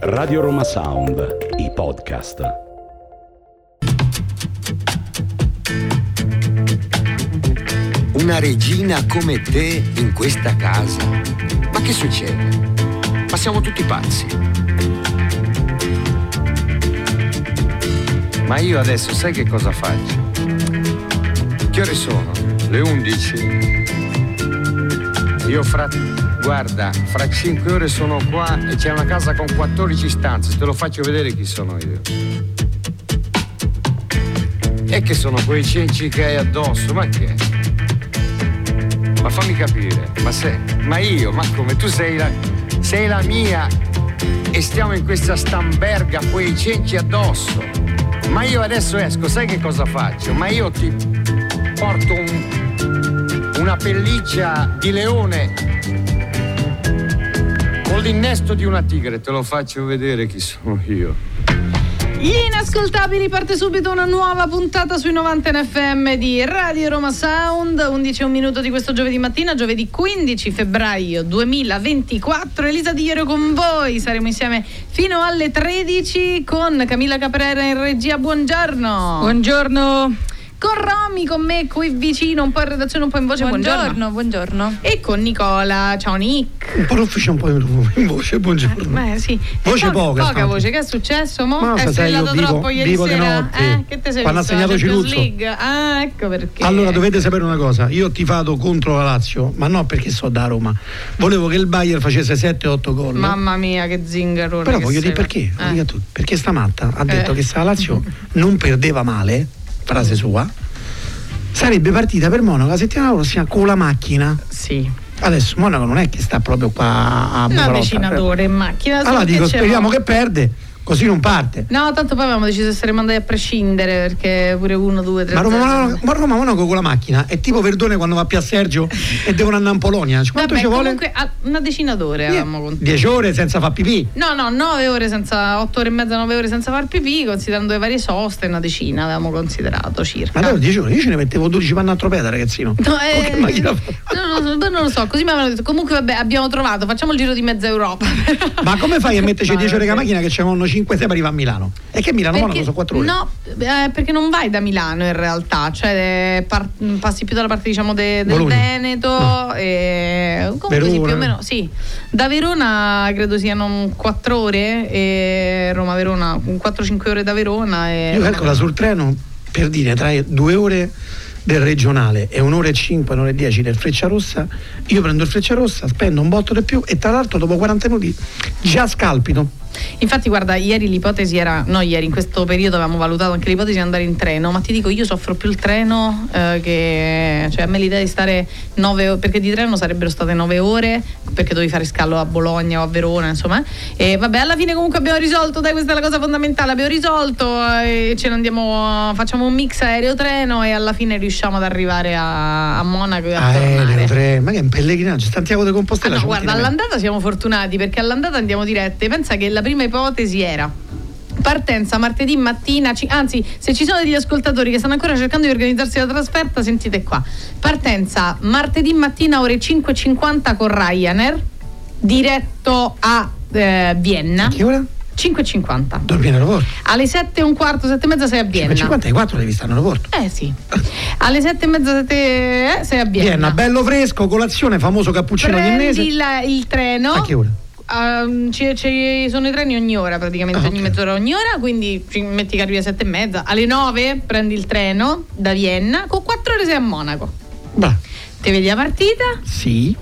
Radio Roma Sound, i podcast. Una regina come te in questa casa? Ma che succede? Ma siamo tutti pazzi. Ma io adesso sai che cosa faccio? Che ore sono? Le 11? Io fra... Guarda, fra 5 ore sono qua e c'è una casa con 14 stanze. Te lo faccio vedere chi sono io. E che sono quei cenci che hai addosso? Ma che? Ma fammi capire, ma sei, ma io, ma come? Tu sei la, sei la mia e stiamo in questa stamberga, quei cenci addosso. Ma io adesso esco, sai che cosa faccio? Ma io ti porto un, una pelliccia di leone con l'innesto di una tigre, te lo faccio vedere chi sono io. Gli inascoltabili parte subito una nuova puntata sui 90 NFM di Radio Roma Sound, 11 e un minuto di questo giovedì mattina, giovedì 15 febbraio 2024. Elisa Di Iero con voi, saremo insieme fino alle 13 con Camilla Caprera in regia. Buongiorno. Buongiorno. Con Romy, con me qui vicino, un po' in redazione, un po' in voce. Buongiorno, buongiorno. E con Nicola. Ciao Nick. Un po' l'ufficio, un po' in voce, buongiorno. Beh, sì. Voce E poca, Poca voce, che è successo? Mo? Ma è vivo- troppo ieri vivo di sera? notte. Eh, che te sei Quando ha visto? segnato Ciruzzo. League? Ah, ecco perché. Allora dovete sapere una cosa, io ho tifato contro la Lazio, ma non perché so da Roma. Volevo che il Bayern facesse 7-8 gol. Mamma mia, che zingarone. Però che voglio dire perché? Eh. Perché sta matta ha detto Eh. che se la Lazio non perdeva male, frase sua, sarebbe partita per Monaco la settimana prossima con la macchina. Sì. Adesso Monaco non è che sta proprio qua a Bucarota. decina d'ore in macchina. Allora dico, speriamo mo- che perde, così non parte. No, tanto poi avevamo deciso di essere mandati a prescindere perché pure uno, due, tre. Ma Roma, Monaco, ma Roma Monaco con la macchina è tipo Verdone quando va a Pia Sergio e devono andare in Polonia. Cioè, Quanto Vabbè, ci vuole? comunque a- una decina d'ore avevamo contato. 10 ore senza far pipì. No, no, 9 ore senza, 8 ore e mezza, 9 ore senza far pipì, considerando le varie soste, una decina avevamo considerato circa. Ma allora 10 ore, io ce ne mettevo 12 panna a tropeda, ragazzino. No, eh, che no, no, no, non lo so, così mi avevano detto. Comunque, vabbè, abbiamo trovato, facciamo il giro di mezza Europa. Ma come fai a metterci No, 10 ore vabbè. macchina che ci vanno 5 6 per arrivare a Milano? E che Milano Monaco sono 4 ore. No, eh, perché non vai da Milano in realtà, cioè eh, par- passi più dalla parte diciamo de- del Bologna. Veneto e comunque sì, Verona. più o meno sì. Da Verona credo siano 4 ore e Roma-Verona 4-5 ore da Verona e Io calcola sul treno per dire tra 2 ore del regionale e un'ora e 5, un'ora e 10 del Frecciarossa, io prendo il Frecciarossa, spendo un botto di più e tra l'altro dopo 40 minuti già scalpito. Infatti, guarda, ieri l'ipotesi era, no, ieri in questo periodo avevamo valutato anche l'ipotesi di andare in treno, ma ti dico, io soffro più il treno eh, che, cioè a me l'idea di stare 9 ore, perché di treno sarebbero state 9 ore, perché dovevi fare scalo a Bologna o a Verona, insomma. E vabbè, alla fine comunque abbiamo risolto, dai, questa è la cosa fondamentale, abbiamo risolto eh, e ce ne andiamo, facciamo un mix aereo-treno e alla fine riusciamo ad arrivare a, a Monaco e a Aereo, tornare. treno, ma che è un pellegrinaggio, Santiago de Ah, Compostela. no, ci guarda, all'andata siamo fortunati perché all'andata andiamo dirette. Pensa che la prima ipotesi era partenza martedì mattina, ci- anzi se ci sono degli ascoltatori che stanno ancora cercando di organizzarsi la trasferta, sentite qua. Partenza martedì mattina ore 5.50 con Ryanair, diretto a eh, Vienna. Che ora? 5.50. Dormi in aeroporto. Alle 7 e un quarto, 7 e mezza sei a Vienna. 54 devi stare aeroporto. Eh sì. Alle 7 e mezza 7 eh, sei a Vienna. Vienna, bello fresco, colazione, famoso cappuccino viennese. Prendi il, il treno. A che ora? Ehm, ci, ci sono i treni ogni ora, praticamente Ah, ogni mezz'ora ogni ora, quindi ci metti che arrivi alle sette e mezza. Alle 9 prendi il treno da Vienna, con 4 ore sei a Monaco. Bra, Ti vedi la partita, sì.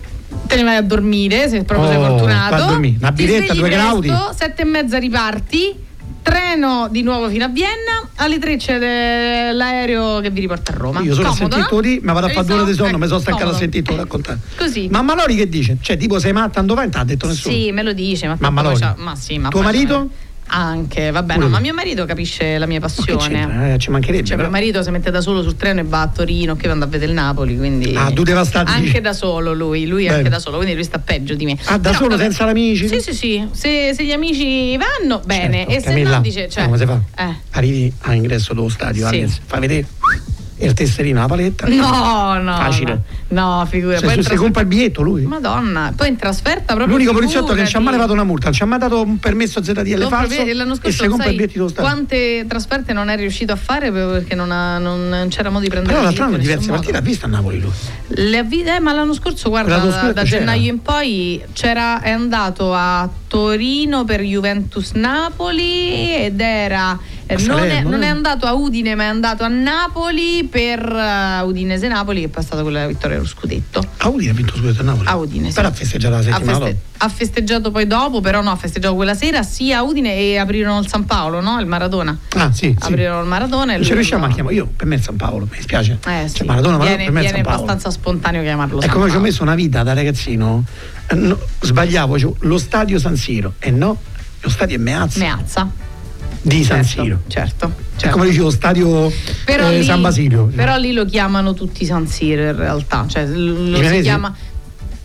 te ne vai a dormire se proprio sei Oh, fortunato. a dormire. Una svegli due graudi. Sette e mezza riparti. Treno di nuovo fino a Vienna, alle 3 c'è de- l'aereo che vi riporta a Roma. Io Comodo, sentito no? di, ma vado a fare due ore di sonno, mi sono stancato a comodo. sentito Eh, raccontare. Così. Mamma Lori che dice? Cioè, tipo sei matta, dove vai? Non t'ha detto nessuno. Sì, me lo dice, ma Mamma Lori. c'ha- Ma sì, ma Tuo marito? Anche, vabbè, Pure no, ma mio marito capisce la mia Ma passione. c'entra? Eh, ci mancherebbe. Cioè, però. mio marito si mette da solo sul treno e va a Torino, che va a vedere il Napoli, quindi... Ah, tu devastati. Anche da solo lui, lui Bene. anche da solo, quindi lui sta peggio di me. Ah, da Però, solo, vabbè. senza amici? Sì, sì, sì, se, se gli amici vanno, bene, Certo, e se Camilla, no dice... Cioè, come si fa? Eh. Arrivi all'ingresso dello stadio, Sì. Allianz, fai vedere. E il tesserino alla paletta. No, no. Facile. No, no figura. In se tras- compra il biglietto lui. Madonna, poi in trasferta proprio. L'unico poliziotto che non ci ha mai figurati. levato una multa, ci ha mai dato un permesso ZDL Lo falso preve- l'anno e scorso se compra sai il biglietto dello Stato. quante trasferte non è riuscito a fare perché non, ha- non- non c'era modo di prendere Però l'altro anno diverse partite ha visto a Napoli lui. Le ha vi- eh, ma l'anno scorso, guarda, da, da gennaio in poi c'era, è andato a Torino per Juventus Napoli ed era. eh, non, è, non è eh? andato a Udine, ma è andato a Napoli per eh, Udinese Napoli, che è stata quella della vittoria dello scudetto. A Udine ha vinto lo scudetto a Napoli. A Udine, sì. Però ha festeggiato la Ha, settimana feste- dopo. ha festeggiato poi dopo, però no, ha festeggiato quella sera sia a Udine e aprirono il San Paolo, no? Il Maradona. Ah, sì, sì. Aprirono il Maradona e Non ci lui riusciamo a chiamare. Io per me è San Paolo, mi dispiace. Eh, sì. Cioè, Maradona, Maradona, viene, per me è San Paolo. abbastanza spontaneo chiamarlo San E come ci ho messo una vita da ragazzino, no, sbagliavo, cioè, lo stadio San Siro e no, lo stadio è Meazza Meazza. di San Certo, Siro. Certo. Cioè, certo. come dicevo, stadio Però, eh, lì, San Basilio. però lì lo chiamano tutti San Siro in realtà, cioè lo si chiama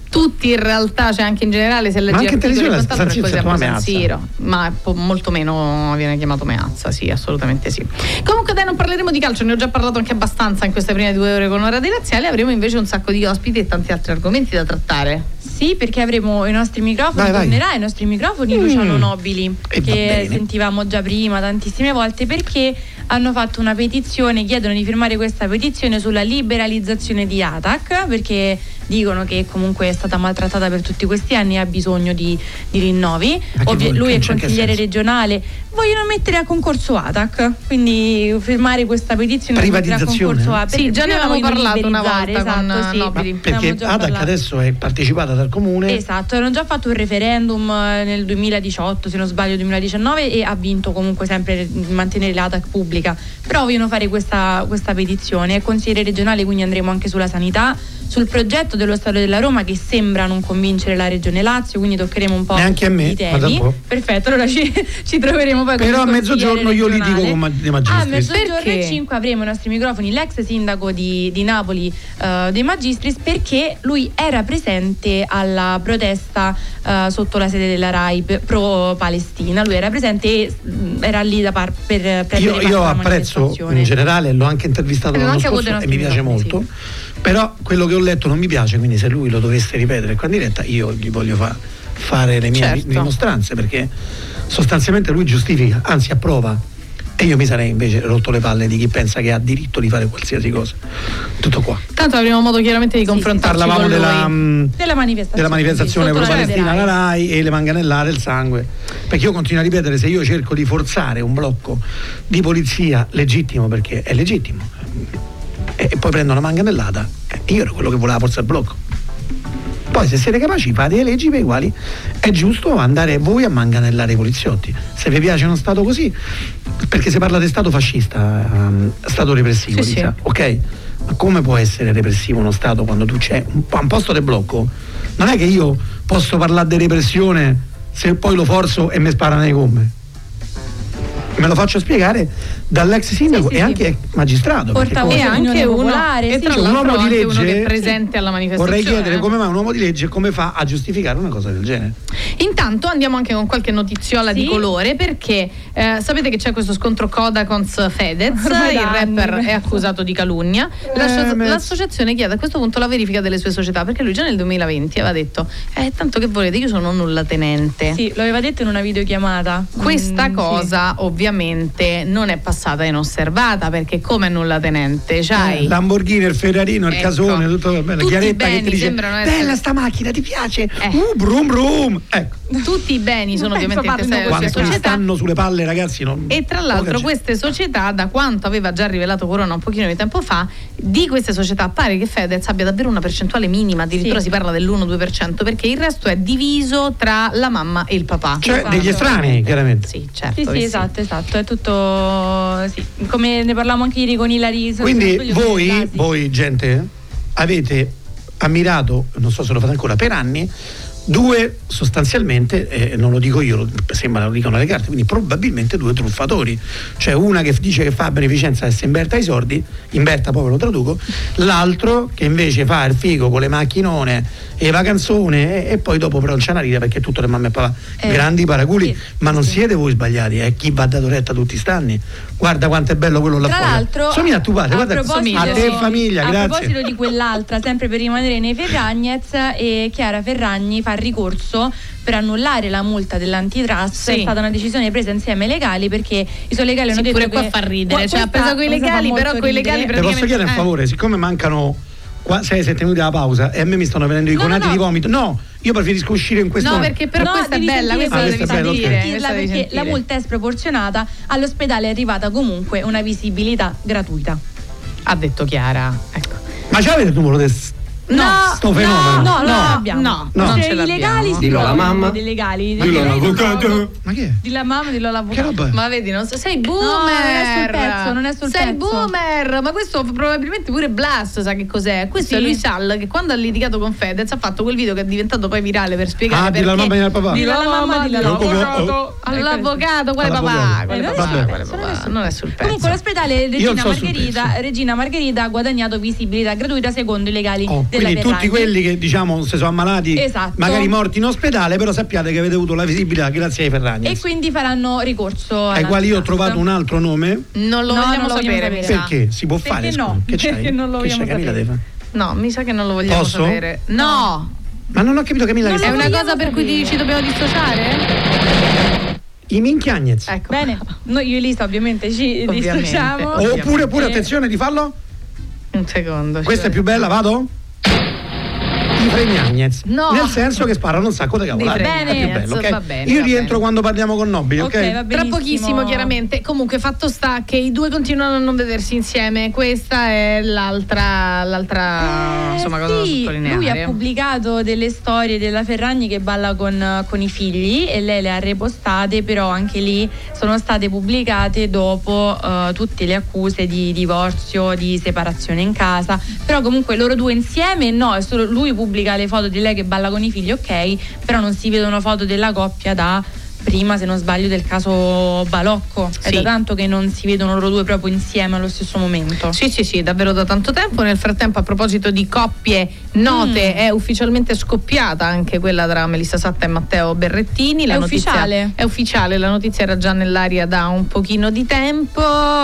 tutti in realtà, cioè anche in generale se leggi Ma anche in articoli e televisione quant'altro San Siro è si sempre chiama San. Siro, ma po- molto meno viene chiamato Meazza, sì, assolutamente sì. Comunque dai, non parleremo di calcio, ne ho già parlato anche abbastanza in queste prime due ore con ora di razziali, avremo invece un sacco di ospiti e tanti altri argomenti da trattare. Sì, perché avremo i nostri microfoni, Vai, vai. tornerà ai nostri microfoni Mm. Luciano Nobili, E va che sentivamo già prima tantissime volte, perché hanno fatto una petizione, chiedono di firmare questa petizione sulla liberalizzazione di ATAC, perché dicono che comunque è stata maltrattata per tutti questi anni e ha bisogno di, di rinnovi. Ovvi- lui è consigliere regionale, vogliono mettere a concorso ATAC, quindi firmare questa petizione per mettere a Privatizzazione? concorso ATAC. Sì, già ne avevamo parlato una volta con, esatto, sì. Nobili. Perché ADAC parlato. adesso è partecipata dal comune. Esatto, hanno già fatto un referendum eh, nel 2018, se non sbaglio 2019 e ha vinto comunque sempre di mantenere l'ATAC pubblica. Però vogliono fare questa, questa petizione. È consigliere regionale, quindi andremo anche sulla sanità, sul progetto dello Stato della Roma che sembra non convincere la regione Lazio, quindi toccheremo un po' Neanche a me, po'. Perfetto, allora ci, ci troveremo poi con Però a mezzogiorno io regionale. litigo con Ma- De A Magistris. mezzogiorno Perché? e 5 avremo i nostri microfoni l'ex sindaco di, di Napoli eh, De Magistris perché lui era presente alla protesta eh, sotto la sede della RAI pro Palestina. Lui era presente e mh, era lì da par- per prendere Io, io apprezzo in generale, l'ho anche intervistato l'anno anche scorso e mi piace microfoni, molto. Però quello che ho letto non mi piace, quindi se lui lo dovesse ripetere qua in diretta, io gli voglio fa- fare le mie Certo. dimostranze perché sostanzialmente lui giustifica, anzi approva. E io mi sarei invece rotto le palle di chi pensa che ha diritto di fare qualsiasi cosa. Tutto qua. Tanto avremo modo chiaramente di Sì, confrontarci Parlavamo con della, lui. mh, della manifestazione, della manifestazione sì, pro la Palestina alla RAI. E le manganellare il sangue. Perché io continuo a ripetere, se io cerco di forzare un blocco di polizia legittimo, perché è legittimo, e, e poi prendo una manganellata, eh, io ero quello che voleva forzare il blocco. Poi se siete capaci fate le leggi per i quali è giusto andare voi a manganellare i poliziotti. Se vi piace uno Stato così, perché si parla di Stato fascista, ehm, Stato repressivo, Sì, Lisa, sì. ok? Ma come può essere repressivo uno Stato quando tu c'è un, un posto di blocco? Non è che io posso parlare di repressione se poi lo forzo e mi sparano le gomme. Me lo faccio spiegare dall'ex sindaco Sì, sì, e anche magistrato. Portavoce E anche Opinione uno, popolare, e tra Cioè, un uomo di anche uno che legge- è presente alla manifestazione. Vorrei chiedere come mai un uomo di legge come fa a giustificare una cosa del genere. Intanto andiamo anche con qualche notiziola di colore perché eh, sapete che c'è questo scontro Codacons Fedez, Ormai il rapper è accusato di calunnia. Eh, l'associazione chiede a questo punto la verifica delle sue società perché lui già nel 2020 aveva detto eh, tanto che volete, io sono nulla tenente. Sì, lo aveva detto in una videochiamata. Questa Mm, sì. cosa ovviamente non è passata inosservata perché come nulla tenente c'hai Lamborghini, il Ferrarino, il Ecco. casone, tutto bene. Tutti i Chiaretta che ti dice sembrano essere- bella sta macchina, ti piace? Eh. Uh, brum brum. Ecco. tutti i beni sono ovviamente sua mi società stanno sulle palle ragazzi non... E tra l'altro queste società, da quanto aveva già rivelato Corona un pochino di tempo fa, di queste società pare che Fedez abbia davvero una percentuale minima, addirittura Sì. si parla dell'1-2%, perché il resto è diviso tra la mamma e il papà. Cioè Esatto. degli estranei chiaramente. Sì, certo. Sì, sì, che esatto, esatto, è tutto sì. come ne parlavamo anche ieri con Ilari. Quindi voi, voi gente, avete ammirato, non so se lo fate ancora, per anni, due sostanzialmente, eh, non lo dico io, lo- sembra lo dicono le carte, quindi probabilmente due truffatori. Cioè una che dice che fa beneficenza e si inverta i soldi, inverta poi ve lo traduco, l'altro che invece fa il figo con le macchinone e vacanzone e, e poi dopo però non c'è una ride perché tutto le mamme e papà Eh, grandi paraculi sì, ma non sì. siete voi sbagliati è chi va dato retta tutti sti anni guarda quanto è bello quello là Tra fuori l'altro, somiglia a tuo padre a guarda a te e famiglia a grazie proposito di quell'altra, sempre per rimanere nei Ferragnez, eh, Chiara Ferragni fa ricorso per annullare la multa dell'antitrust. Sì. È stata una decisione presa insieme ai legali perché i suoi legali hanno Sì, detto pure qua fa ridere, Qua- cioè ha preso quei legali, però quei legali ridere. Te posso chiedere un eh. favore, siccome mancano 6-7 minuti alla pausa e a me mi stanno venendo i No, no, conati no. di vomito, no, io preferisco uscire in questo No, perché però No, questa è devi bella, questa la Ah, devi questa è bella, sentire. ok. sentirla questa devi perché la multa è sproporzionata, all'ospedale è arrivata comunque una visibilità gratuita. Ha detto Chiara. Ecco. Ma c'avete il numero del No, sto fenomeno? No, non No, l'abbiamo. no, no. Cioè, non ce legali Dillo alla mamma. dei legali. Dillo all'avvocato. Ma che? Dillo alla mamma, dillo all'avvocato. Ma vedi, non so, sei boomer. non è sul pezzo, non è sul sei pezzo. boomer. Ma questo probabilmente pure Blast sa che cos'è. Questo Sì. è Luis Sall che quando ha litigato con Fedez ha fatto quel video che è diventato poi virale per spiegare Ah, perché. dillo alla mamma e al papà. Dillo alla mamma, dillo all'avvocato. All'avvocato, quale papà? All'avvocato. Quale non è papà? sul Quale pezzo, papà? non è sul pezzo. Comunque l'ospedale Regina Margherita, ha guadagnato visibilità gratuita secondo i legali Oh, della quindi tutti Ferragni. quelli che diciamo si sono ammalati, Esatto. magari morti in ospedale, però sappiate che avete avuto la visibilità grazie ai Ferragni. E quindi faranno ricorso ai quali io ho trovato un altro nome. Non lo No, vogliamo non lo vogliamo sapere, sa. Perché? Si può Perché fare? no? scusa. Che? Perché non lo Che vogliamo sapere. No, mi sa che non lo vogliamo Posso? sapere. No! Ma non ho capito Camilla Non che È una vogliamo cosa per cui sapere. ci dobbiamo dissociare? I minchiagnez. Ecco. Bene, noi io e Lisa ovviamente ci Ovviamente. dissociamo. Oppure pure attenzione di farlo? Un secondo. Questa è più vuole. bella, vado? I Fregnagnez. No. Nel senso che sparano un sacco di cavolate. Dei È bello, ok? va bene, Io va rientro bene. quando parliamo con Nobili, ok? Ok, va Tra pochissimo, chiaramente. Comunque, fatto sta che i due continuano a non vedersi insieme. Questa è l'altra, l'altra Eh, insomma, cosa da sì, sottolineare. lui ha pubblicato delle storie della Ferragni che balla con, con i figli e lei le ha repostate, però anche lì sono state pubblicate dopo eh, tutte le accuse di divorzio, di separazione in casa. Però comunque loro due insieme no, è solo lui pubblica le foto di lei che balla con i figli, ok, però non si vedono foto della coppia da prima, se non sbaglio, del caso Balocco. È Sì. da tanto che non si vedono loro due proprio insieme allo stesso momento. Sì, sì, sì, davvero da tanto tempo. Nel frattempo, a proposito di coppie note, Mm. è ufficialmente scoppiata anche quella tra Melissa Satta e Matteo Berrettini. La È notizia- ufficiale? È ufficiale, la notizia era già nell'aria da un pochino di tempo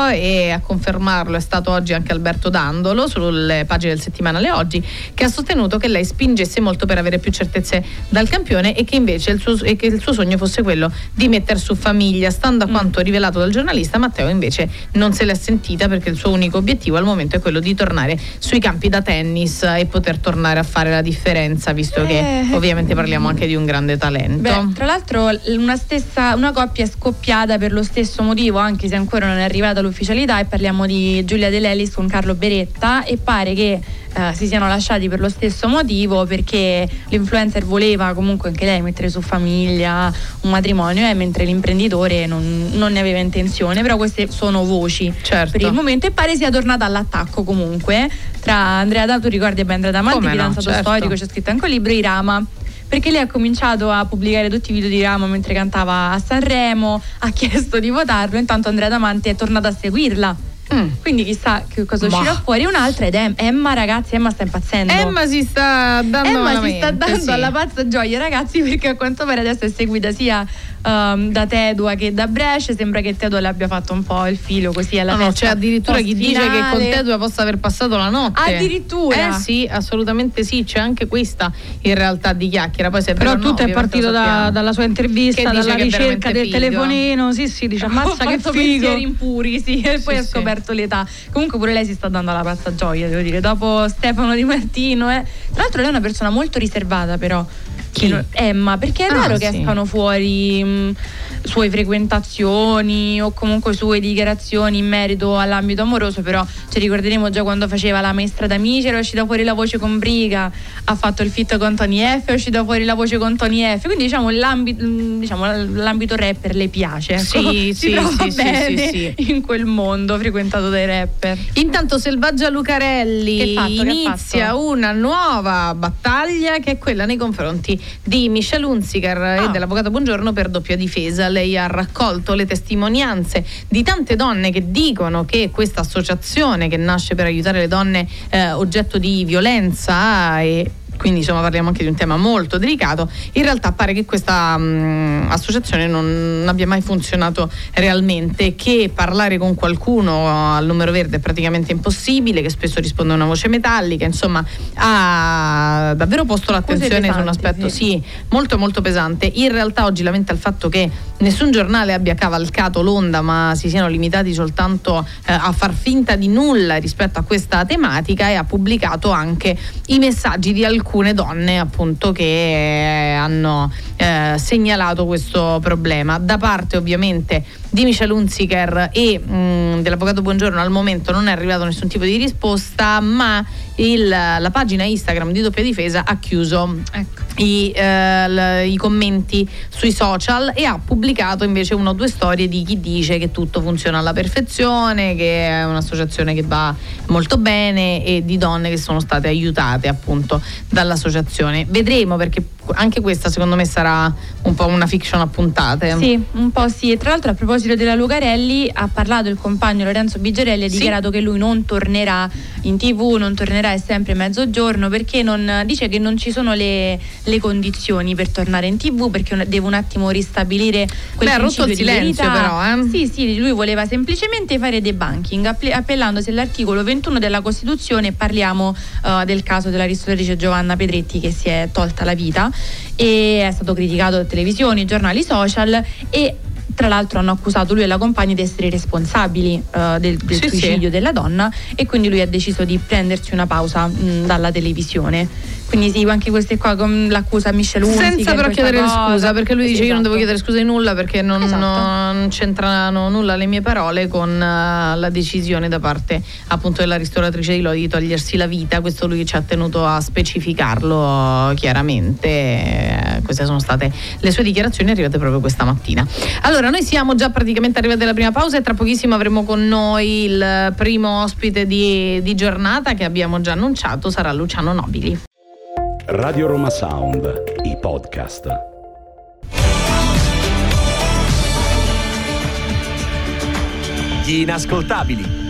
e a confermarlo è stato oggi anche Alberto Dandolo sulle pagine del settimanale Oggi, che ha sostenuto che lei spingesse molto per avere più certezze dal campione e che invece il suo, e che il suo sogno fosse quello di mettere su famiglia. Stando a Mm. quanto rivelato dal giornalista, Matteo invece non se l'è sentita perché il suo unico obiettivo al momento è quello di tornare sui campi da tennis e poter tornare a fare la differenza, visto Eh. che ovviamente parliamo anche di un grande talento. Beh, tra l'altro una, stessa, una coppia è scoppiata per lo stesso motivo, anche se ancora non è arrivata l'ufficialità, e parliamo di Giulia De Lelis con Carlo Beretta e pare che eh, si siano lasciati per lo stesso motivo perché l'influencer voleva comunque anche lei mettere su famiglia, un matrimonio, eh, mentre l'imprenditore non, non ne aveva intenzione, però queste sono voci Certo. per il momento e pare sia tornata all'attacco comunque tra Andrea Dato, ricordi bene Andrea Damanti, Come no, fidanzato certo. storico, c'è scritto anche un libro, Irama perché lei ha cominciato a pubblicare tutti i video di Rama mentre cantava a Sanremo, ha chiesto di votarlo, intanto Andrea Damanti è tornato a seguirla. Mm. Quindi chissà che cosa uscirà fuori. Un'altra ed è Emma, ragazzi, Emma sta impazzendo. Emma si sta dando Emma si sta dando sì. alla pazza gioia, ragazzi, perché a quanto pare adesso è seguita sia ehm, da Tedua che da Brescia. Sembra che Tedua le abbia fatto un po' il filo così alla No, no, festa c'è addirittura chi dice che con. Tedua possa aver passato la notte. Addirittura? Eh sì, assolutamente sì, c'è anche questa in realtà di chiacchiera. Poi se Però no, tutto è partito da- dalla sua intervista, dalla ricerca del figo. telefonino. Sì, sì, dice ammazza che figo. pensieri impuri, sì, e poi Sì, ha sì. scoperto l'età. Comunque pure lei si sta dando alla pazza gioia, devo dire, dopo Stefano Di Martino. eh. Tra l'altro lei è una persona molto riservata però. Chi? Che no- Emma, perché è Ah, raro che sì. escano fuori mh, sue frequentazioni o comunque sue dichiarazioni in merito all'ambito amoroso, però ci ricorderemo già quando faceva la maestra d'amici, era uscita fuori la voce con Briga, ha fatto il fit con Tony F, è uscita fuori la voce con Tony F, quindi diciamo l'ambito, diciamo, l'ambito rapper le piace, ecco. Sì, si sì, trova sì, sì, sì, in quel mondo frequentato dai rapper. Intanto Selvaggia Lucarelli fatto, inizia una nuova battaglia che è quella nei confronti di Michelle Hunziker e Ah. dell'avvocato Buongiorno per doppia difesa. Lei ha raccolto le testimonianze di tante donne che dicono che questa associazione che nasce per aiutare le donne eh, oggetto di violenza e quindi insomma parliamo anche di un tema molto delicato, in realtà pare che questa mh, associazione non abbia mai funzionato realmente, che parlare con qualcuno al numero verde è praticamente impossibile, che spesso risponde a una voce metallica, insomma ha davvero posto l'attenzione pesanti, su un aspetto sì. sì, molto molto pesante. In realtà oggi lamenta il fatto che nessun giornale abbia cavalcato l'onda ma si siano limitati soltanto eh, a far finta di nulla rispetto a questa tematica e ha pubblicato anche i messaggi di alcune donne appunto che eh, hanno eh, segnalato questo problema. Da parte ovviamente di Michel Hunziker e mh, dell'avvocato Buongiorno al momento non è arrivato nessun tipo di risposta, ma il- la pagina Instagram di Doppia Difesa ha chiuso Ecco. i, eh, l- i commenti sui social e ha pubblicato invece una o due storie di chi dice che tutto funziona alla perfezione, che è un'associazione che va molto bene e di donne che sono state aiutate appunto dall'associazione. Vedremo perché anche questa secondo me sarà un po' una fiction a puntate. Sì, un po' sì. E tra l'altro a proposito della Lucarelli ha parlato il compagno Lorenzo Bigerelli, ha Sì. dichiarato che lui non tornerà in tv, non tornerà è sempre mezzogiorno perché non, dice che non ci sono le, le condizioni per tornare in tv perché deve un attimo ristabilire quel Beh, ha rotto il di silenzio verità. però, eh. Sì, sì, lui voleva semplicemente fare debunking appe- appellandosi all'articolo 21 della Costituzione parliamo eh, del caso della ristoratrice Giovanna Pedretti che si è tolta la vita e è stato criticato da televisioni, giornali social e tra l'altro hanno accusato lui e la compagna di essere responsabili eh, del, del Sì, sì. suicidio della donna e quindi lui ha deciso di prendersi una pausa mh, dalla televisione. Quindi sì, anche queste qua con l'accusa a Michel Hunziker, Senza però chiedere cosa. scusa, perché lui dice io non devo Esatto. chiedere scusa di nulla perché non, Esatto. non c'entrano nulla le mie parole con eh, la decisione da parte appunto della ristoratrice di Lodi di togliersi la vita. Questo lui ci ha tenuto a specificarlo chiaramente. Eh, queste sono state le sue dichiarazioni arrivate proprio questa mattina. Allora, noi siamo già praticamente arrivati alla prima pausa e tra pochissimo avremo con noi il primo ospite di, di giornata che abbiamo già annunciato, sarà Luciano Nobili. Radio Roma Sound, i podcast. Gli inascoltabili.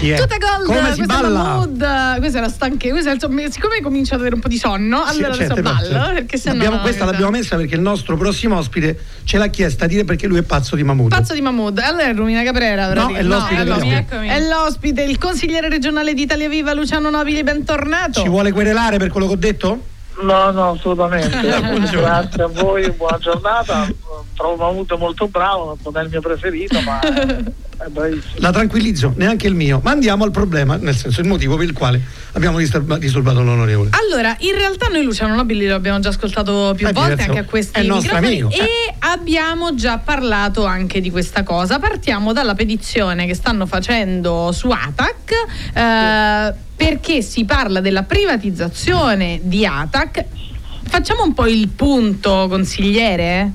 Chi è? Tutta gold, Come si questa è balla? Questa è la stanchezza, questo è il sommo- siccome comincio ad avere un po' di sonno, Sì, allora certo, adesso ballo, certo. perché sennò Abbiamo- questa guarda. l'abbiamo messa perché il nostro prossimo ospite ce l'ha chiesta a dire perché lui è pazzo di Mahmood. Pazzo di Mahmood, allora è Romina Caprera. praticamente. è l'ospite che l'ospite. abbiamo. È l'ospite, il consigliere regionale di Italia Viva Luciano Nobili, bentornato. Ci vuole querelare per quello che ho detto? No, no, assolutamente. Buongiorno. Grazie a voi, buona giornata. Trovo Mahmood molto bravo, non è il mio preferito, ma è bravissimo. La tranquillizzo, neanche il mio. Ma andiamo al problema, nel senso il motivo per il quale abbiamo disturba- disturbato l'onorevole. Allora, in realtà noi Luciano Nobili lo abbiamo già ascoltato più È volte diverso. anche a questi microfoni amico. e abbiamo già parlato anche di questa cosa. Partiamo dalla petizione che stanno facendo su ATAC eh, perché si parla della privatizzazione di ATAC. Facciamo un po' il punto, consigliere?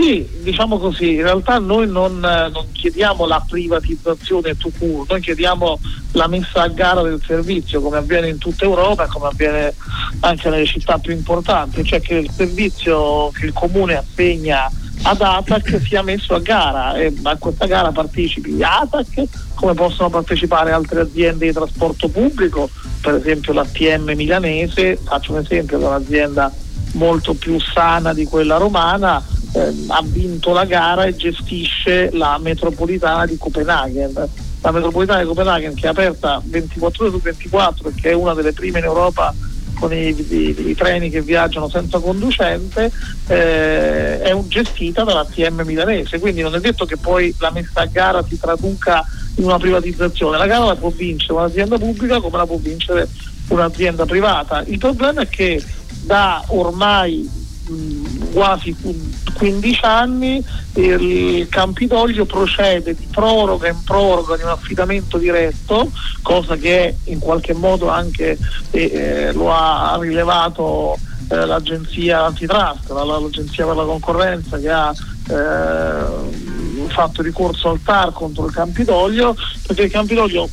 Sì, diciamo così, in realtà noi non, eh, non chiediamo la privatizzazione to cure, noi chiediamo la messa a gara del servizio come avviene in tutta Europa e come avviene anche nelle città più importanti, cioè che il servizio che il comune assegna ad ATAC sia messo a gara e a questa gara partecipi ATAC come possono partecipare altre aziende di trasporto pubblico, per esempio l'ATM milanese, faccio un esempio che è un'azienda molto più sana di quella romana, ehm, ha vinto la gara e gestisce la metropolitana di Copenaghen. La metropolitana di Copenaghen che è aperta 24 ore su 24 e che è una delle prime in Europa con i, i- i treni che viaggiano senza conducente, eh, è gestita dalla TM milanese, quindi non è detto che poi la messa a gara si traduca in una privatizzazione, la gara la può vincere un'azienda pubblica come la può vincere un'azienda privata. Il problema è che da ormai quasi qu- 15 anni il Campidoglio procede di proroga in proroga di un affidamento diretto, cosa che in qualche modo anche eh, eh, lo ha rilevato eh, l'agenzia antitrust, la- la- l'agenzia per la concorrenza che ha eh, fatto ricorso al TAR contro il Campidoglio, perché il Campidoglio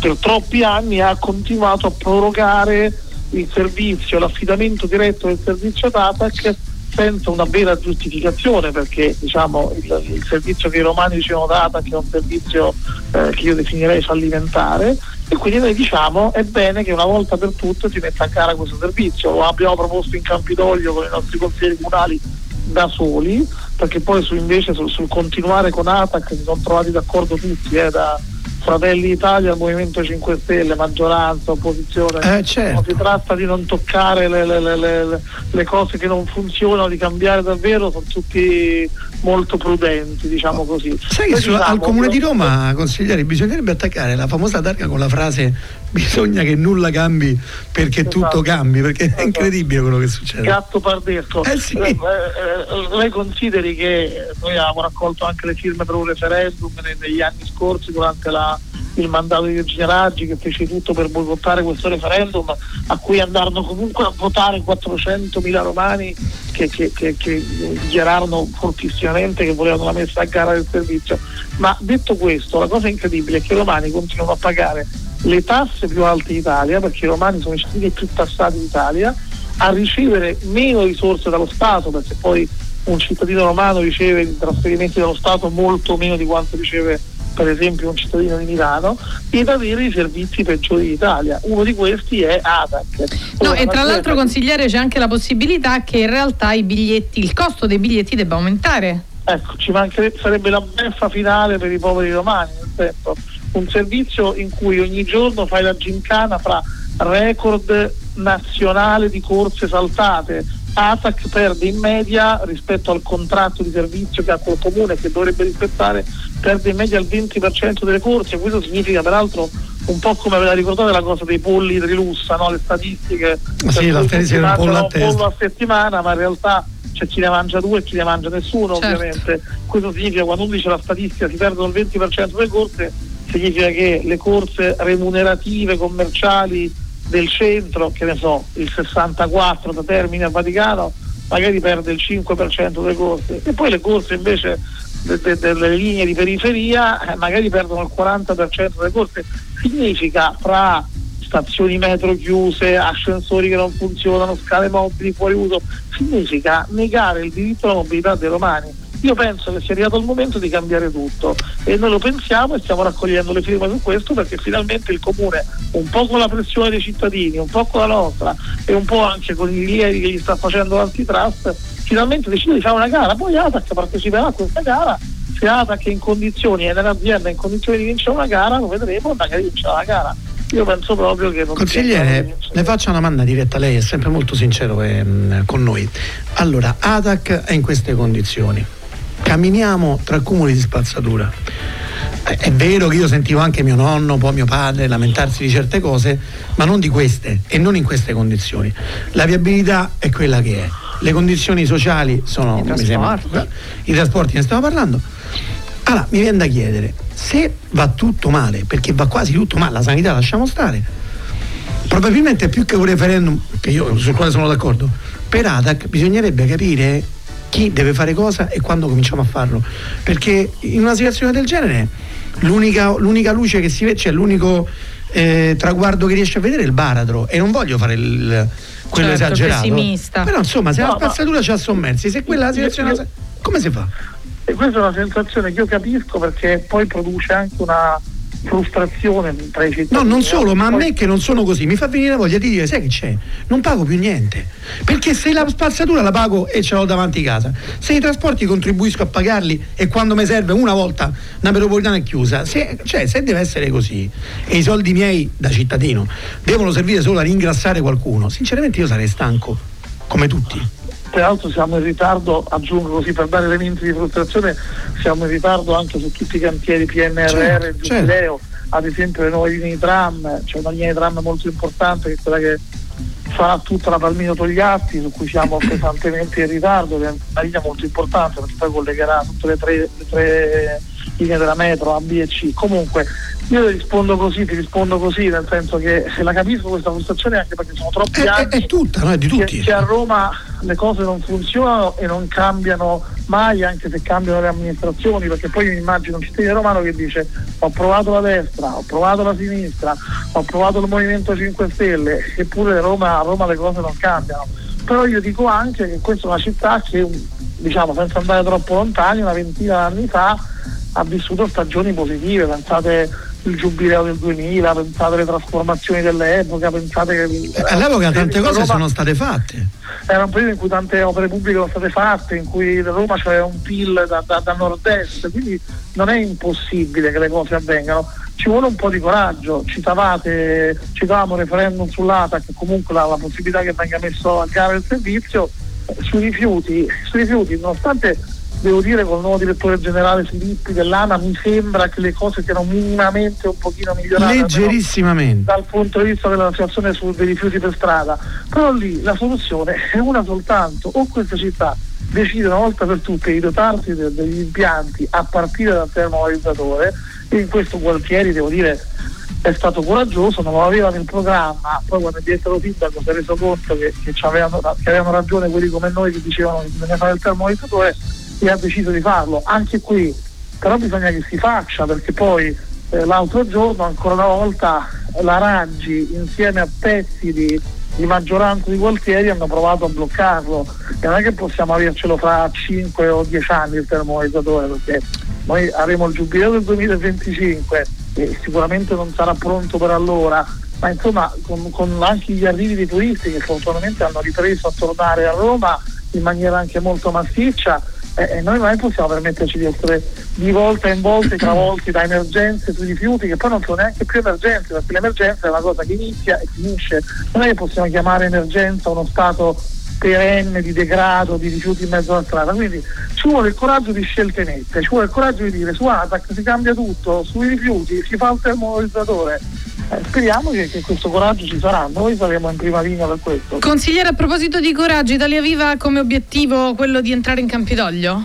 per troppi anni ha continuato a prorogare il servizio, l'affidamento diretto del servizio DATAC senza una vera giustificazione perché diciamo, il, il servizio che i romani dicevano DATAC è un servizio eh, che io definirei fallimentare E quindi noi diciamo è bene che una volta per tutte si metta a gara questo servizio, lo abbiamo proposto in Campidoglio con i nostri consiglieri comunali da soli, perché poi su, invece sul, sul continuare con ATAC si sono trovati d'accordo tutti, eh, da Fratelli d'Italia al Movimento 5 Stelle, maggioranza, opposizione. Eh, certo. Si tratta di non toccare le, le- le- le- le cose che non funzionano, di cambiare davvero, sono tutti molto prudenti, diciamo così. Sai che diciamo, al comune di Roma, consigliere, bisognerebbe attaccare la famosa targa con la frase bisogna che nulla cambi perché Esatto. tutto cambi, perché è Esatto. incredibile quello che succede. gatto pardesco. Eh sì. Eh, eh, lei consideri che noi abbiamo raccolto anche le firme per un referendum ne- negli anni scorsi durante la- il mandato di Virginia Raggi che fece tutto per boicottare questo referendum a cui andarono comunque a votare 400.000 romani che, che- che- che dichiararono fortissimamente che volevano la messa a gara del servizio. Ma detto questo, la cosa incredibile è che i romani continuano a pagare le tasse più alte d'Italia perché i romani sono i cittadini più tassati d'Italia a ricevere meno risorse dallo Stato, perché poi un cittadino romano riceve i trasferimenti dallo Stato molto meno di quanto riceve per esempio un cittadino di Milano, ed avere i servizi peggiori d'Italia. Uno di questi è ADAC. No, e tra la l'altro consigliere c'è anche la possibilità che in realtà i biglietti, il costo dei biglietti debba aumentare. Ecco, ci mancherebbe, sarebbe la beffa finale per i poveri romani, nel senso un servizio in cui ogni giorno fai la gincana fra record nazionale di corse saltate. ATAC perde in media rispetto al contratto di servizio che ha col comune che dovrebbe rispettare, perde in media il 20% delle corse, questo significa peraltro un po' come aveva ricordato la cosa dei polli trilussa, no? le statistiche Ma sì, la era un pollo mangiano a pollo a settimana, ma in realtà c'è chi ne mangia due e chi ne mangia nessuno Certo. ovviamente. Questo significa quando uno dice la statistica si perdono il 20% delle corse, significa che le corse remunerative, commerciali del centro, che ne so, il 64 da Termini a Vaticano, magari perde il 5% delle corse. E poi le corse invece de- de- delle linee di periferia eh, magari perdono il 40% delle corse. Significa fra stazioni metro chiuse, ascensori che non funzionano, scale mobili fuori uso, significa negare il diritto alla mobilità dei romani. Io penso che sia arrivato il momento di cambiare tutto e noi lo pensiamo e stiamo raccogliendo le firme su questo perché finalmente il comune, un po' con la pressione dei cittadini, un po' con la nostra e un po' anche con i rilievi che gli sta facendo l'antitrust, finalmente decide di fare una gara, poi ATAC parteciperà a questa gara, se ATAC è in condizioni e nell'azienda è in condizioni di vincere una gara, lo vedremo, magari vincerà la gara. Io penso proprio che non Consigliere, le faccio una domanda diretta, lei è sempre molto sincero ehm, con noi. Allora, ATAC è in queste condizioni. Camminiamo tra cumuli di spazzatura. Eh, È vero che io sentivo anche mio nonno, poi mio padre lamentarsi di certe cose, ma non di queste e non in queste condizioni. La viabilità è quella che è. Le condizioni sociali sono I mi sembra- trasporti. i trasporti ne stiamo parlando. Allora, mi viene da chiedere, se va tutto male, perché va quasi tutto male, la sanità lasciamo stare, probabilmente più che un referendum, che io, sul quale sono d'accordo, per ATAC bisognerebbe capire chi deve fare cosa e quando cominciamo a farlo. Perché in una situazione del genere l'unica, l'unica luce che si vede, cioè l'unico eh, traguardo che riesce a vedere è il baratro e non voglio fare il, quello Certo, esagerato. pessimista. Però insomma, se No, la ma- spazzatura ci ha sommersi, se quella è la Io- situazione... io- come si fa? E questa è una sensazione che io capisco perché poi produce anche una frustrazione tra i cittadini. No, non solo, ma a me che non sono così, mi fa venire la voglia di dire, sai che c'è? Non pago più niente. Perché se la spazzatura la pago e ce l'ho davanti casa, se i trasporti contribuisco a pagarli e quando mi serve una volta una metropolitana è chiusa, se, cioè se deve essere così e i soldi miei da cittadino devono servire solo a ringraziare qualcuno, sinceramente io sarei stanco, come tutti. Tra l'altro siamo in ritardo, aggiungo così per dare elementi di frustrazione, siamo in ritardo anche su tutti i cantieri PNRR, Certo, il Giubileo, ad esempio le nuove linee di tram, c'è una linea di tram molto importante che è quella che farà tutta la Palmino Togliatti, su cui siamo pesantemente in ritardo, che è una linea molto importante perché poi collegherà tutte le tre, le tre linee della metro A, B e C. Comunque io ti rispondo così, ti rispondo così, nel senso che la capisco questa frustrazione anche perché sono troppi È, è- anni è tutta, no? È di che, tutti. che a Roma le cose non funzionano e non cambiano mai anche se cambiano le amministrazioni perché poi io mi immagino un cittadino romano che dice ho provato la destra, ho provato la sinistra, ho provato il Movimento 5 Stelle eppure Roma, a Roma le cose non cambiano però io dico anche che questa è una città che diciamo senza andare troppo lontani una ventina di anni fa ha vissuto stagioni positive, pensate il giubileo del 2000, pensate alle trasformazioni dell'epoca, pensate che... Eh, all'epoca tante cose Roma- sono state fatte. era un periodo in cui tante opere pubbliche sono state fatte, in cui Roma c'era un PIL da, da- da nord-est, quindi non è impossibile che le cose avvengano. Ci vuole un po' di coraggio, citavate, citavamo il referendum sull'ATAC, comunque la, la possibilità che venga messo a gara il servizio, eh, sui rifiuti, sui rifiuti, nonostante devo dire col nuovo direttore generale Filippi dell'ANA mi sembra che le cose siano minimamente un pochino migliorate. Leggerissimamente. dal punto di vista della situazione dei rifiuti per strada, però lì la soluzione è una soltanto, o questa città decide una volta per tutte di dotarsi de- degli impianti a partire dal termovalorizzatore e in questo Gualtieri devo dire è stato coraggioso, non lo aveva nel programma, poi quando è diventato sindaco si è reso conto che, che, avevano, che avevano ragione quelli come noi che dicevano che bisogna fare il termovalorizzatore e ha deciso di farlo. Anche qui però bisogna che si faccia perché poi eh, l'altro giorno ancora una volta la Raggi insieme a pezzi di, di maggioranza di Gualtieri hanno provato a bloccarlo e non è che possiamo avercelo fra 5 o 10 anni il termovalorizzatore perché noi avremo il giubileo del 2025 e sicuramente non sarà pronto per allora ma insomma con, con anche gli arrivi di turisti che fortunatamente hanno ripreso a tornare a Roma in maniera anche molto massiccia eh, e noi non possiamo permetterci di essere di volta in volta travolti da emergenze sui rifiuti che poi non sono neanche più emergenze perché l'emergenza è una cosa che inizia e finisce. Non è che possiamo chiamare emergenza uno stato perenne di degrado di rifiuti in mezzo alla strada. Quindi ci vuole il coraggio di scelte nette ci vuole il coraggio di dire su ATAC si cambia tutto sui rifiuti si fa il termovalorizzatore. Eh, speriamo che, che questo coraggio ci sarà noi saremo in prima linea per questo. Consigliere, a proposito di coraggio, Italia Viva ha come obiettivo quello di entrare in Campidoglio?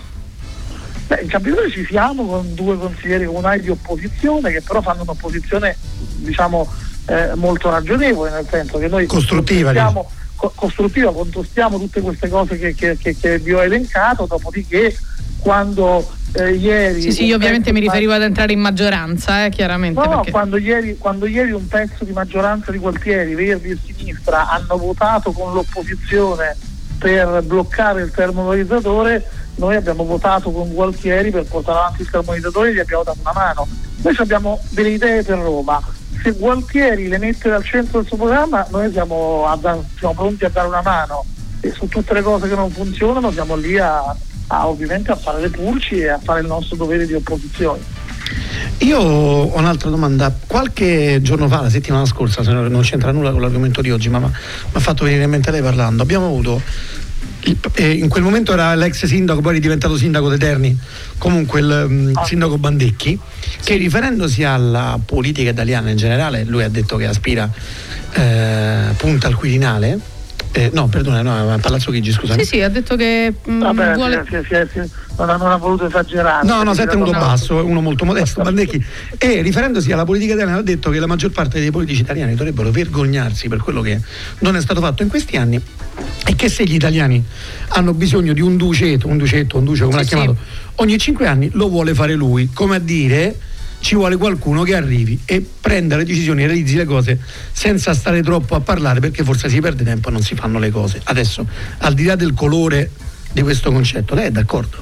Beh, in Campidoglio ci siamo con due consiglieri comunali di opposizione che però fanno un'opposizione diciamo eh, molto ragionevole, nel senso che noi Costruttiva, contestiamo- co- costruttiva, contestiamo tutte queste cose che, che- che- che vi ho elencato, dopodiché quando eh, ieri... Sì, sì, io ovviamente mi riferivo ad entrare in maggioranza, eh, chiaramente. No, no, perché... quando ieri, quando ieri un pezzo di maggioranza di Gualtieri, Verdi e Sinistra, hanno votato con l'opposizione per bloccare il termovalorizzatore, noi abbiamo votato con Gualtieri per portare avanti il termovalorizzatore e gli abbiamo dato una mano. Noi abbiamo delle idee per Roma. Se Gualtieri le mette al centro del suo programma, noi siamo, a dar- siamo pronti a dare una mano. E su tutte le cose che non funzionano siamo lì a, a, ovviamente a fare le pulci e a fare il nostro dovere di opposizione. Io ho un'altra domanda. Qualche giorno fa, la settimana scorsa, non c'entra nulla con l'argomento di oggi, ma mi ha fatto venire in mente lei parlando, abbiamo avuto. In quel momento era l'ex sindaco, poi è diventato sindaco di Terni, comunque il mm, sindaco Bandecchi, che riferendosi alla politica italiana in generale, lui ha detto che aspira eh, punta al Quirinale. Eh, no, perdona, no, a Palazzo Chigi, scusami. Sì, sì, ha detto che mm, Vabbè, vuole... si- si- si- non, ha, non ha voluto esagerare. No, no, si è tenuto basso, è uno molto modesto, Bandecchi. E riferendosi alla politica italiana ha detto che la maggior parte dei politici italiani dovrebbero vergognarsi per quello che non è stato fatto in questi anni e che se gli italiani hanno bisogno di un duceto, un ducetto, un duce come Sì, l'ha sì. chiamato, ogni cinque anni lo vuole fare lui, come a dire ci vuole qualcuno che arrivi e prenda le decisioni e realizzi le cose senza stare troppo a parlare perché forse si perde tempo e non si fanno le cose. Adesso, al di là del colore di questo concetto, lei è d'accordo?